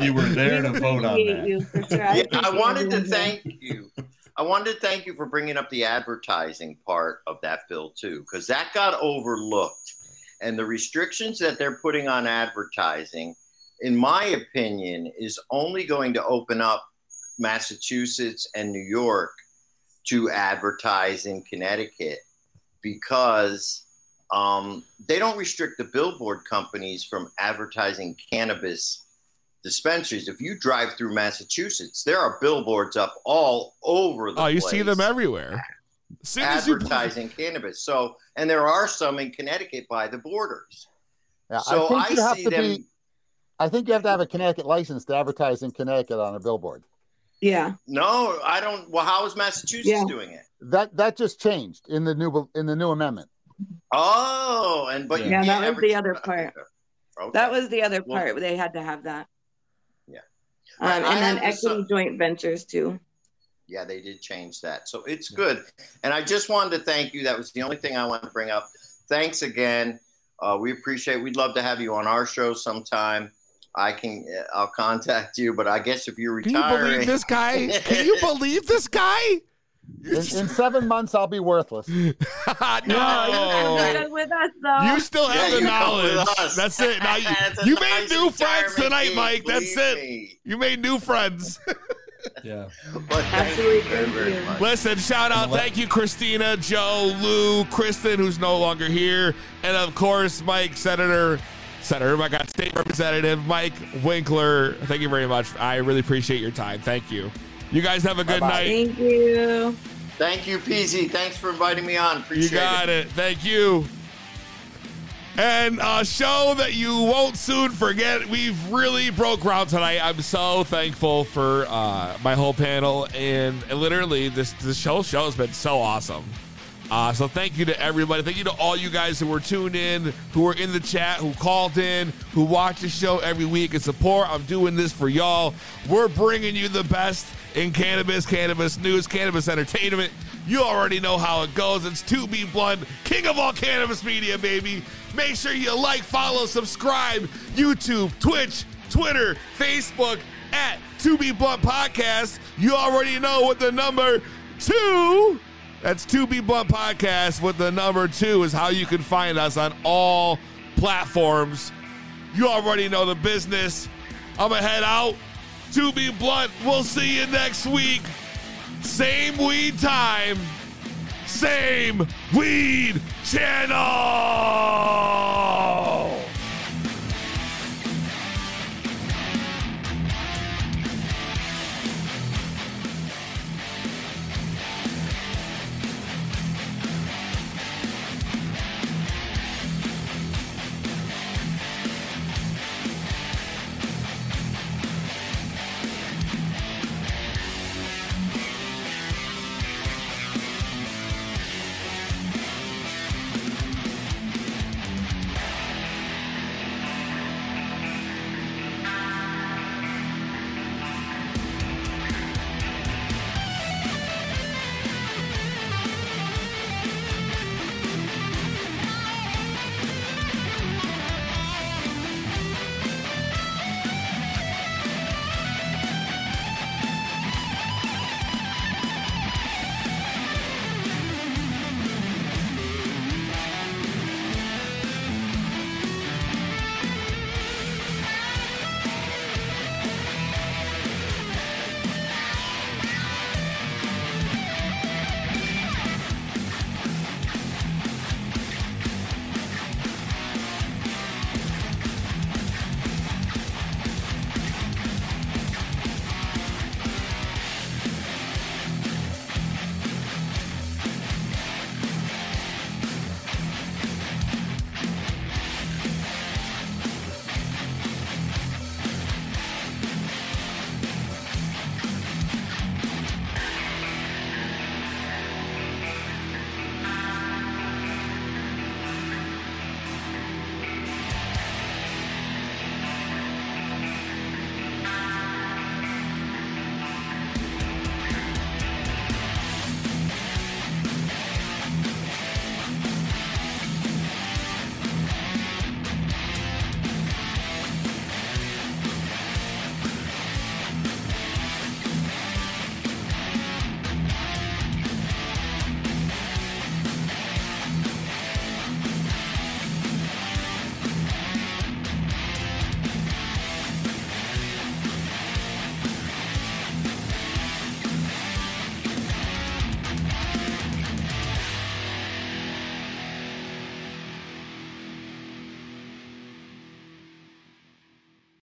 You were there to vote on appreciate that. you for sure. Yeah, I wanted to thank you. I wanted to thank you for bringing up the advertising part of that bill too, because that got overlooked. And the restrictions that they're putting on advertising, in my opinion, is only going to open up Massachusetts and New York to advertise in Connecticut because um, they don't restrict the billboard companies from advertising cannabis dispensaries. If you drive through Massachusetts, there are billboards up all over the oh, you see them everywhere. As you- advertising cannabis. So, and there are some in Connecticut by the borders. Yeah, So I I, think you have see to them. be. I think you have to have a Connecticut license to advertise in Connecticut on a billboard. Yeah, No, I don't. Well, how is Massachusetts Yeah. doing it? That that just changed in the new in the new amendment. Oh, and but you Yeah, that was the other part. Okay. that was the other Well- part. they had to have that. Yeah. Um, I- I and then have to equity joint ventures too. Yeah, they did change that. So it's good. And I just wanted to thank you. That was the only thing I wanted to bring up. Thanks again. Uh, we appreciate. We'd love to have you on our show sometime. I can. Uh, I'll contact you. But I guess if you're Can you believe this guy? Can you believe this guy? In, in seven months, I'll be worthless. no, Good with us though. You still have Yeah, the you come with knowledge. That's it. Now you, That's a you nice made new friends tonight, gig, Mike. That's it. me. You made new friends. Yeah. But thank you very, thank very you. much. Listen, shout out, thank you, Christina, Joe, Lou, Kristen, who's no longer here, and of course, Mike, Senator, Senator, my God, State Representative Mike Winkler. Thank you very much. I really appreciate your time. Thank you. You guys have a good Bye-bye. night. Thank you. Thank you, PZ. Thanks for inviting me on. Appreciate You got it. Thank you. And a show that you won't soon forget. We've really broke ground tonight. I'm so thankful for uh, my whole panel, and literally this this whole show has been so awesome. Uh, so thank you to everybody. Thank you to all you guys who were tuned in, who were in the chat, who called in, who watch the show every week and support. I'm doing this for y'all. We're bringing you the best in cannabis, cannabis news, cannabis entertainment. You already know how it goes. It's 2B blunt, king of all cannabis media, baby. Make sure you like, follow, subscribe, YouTube, Twitch, Twitter, Facebook at 2B Blunt Podcast. You already know what the number two. That's To Be Blunt Podcast with the number two is how you can find us on all platforms. You already know the business. I'm going to head out. To Be Blunt, we'll see you next week. Same weed time, same weed channel.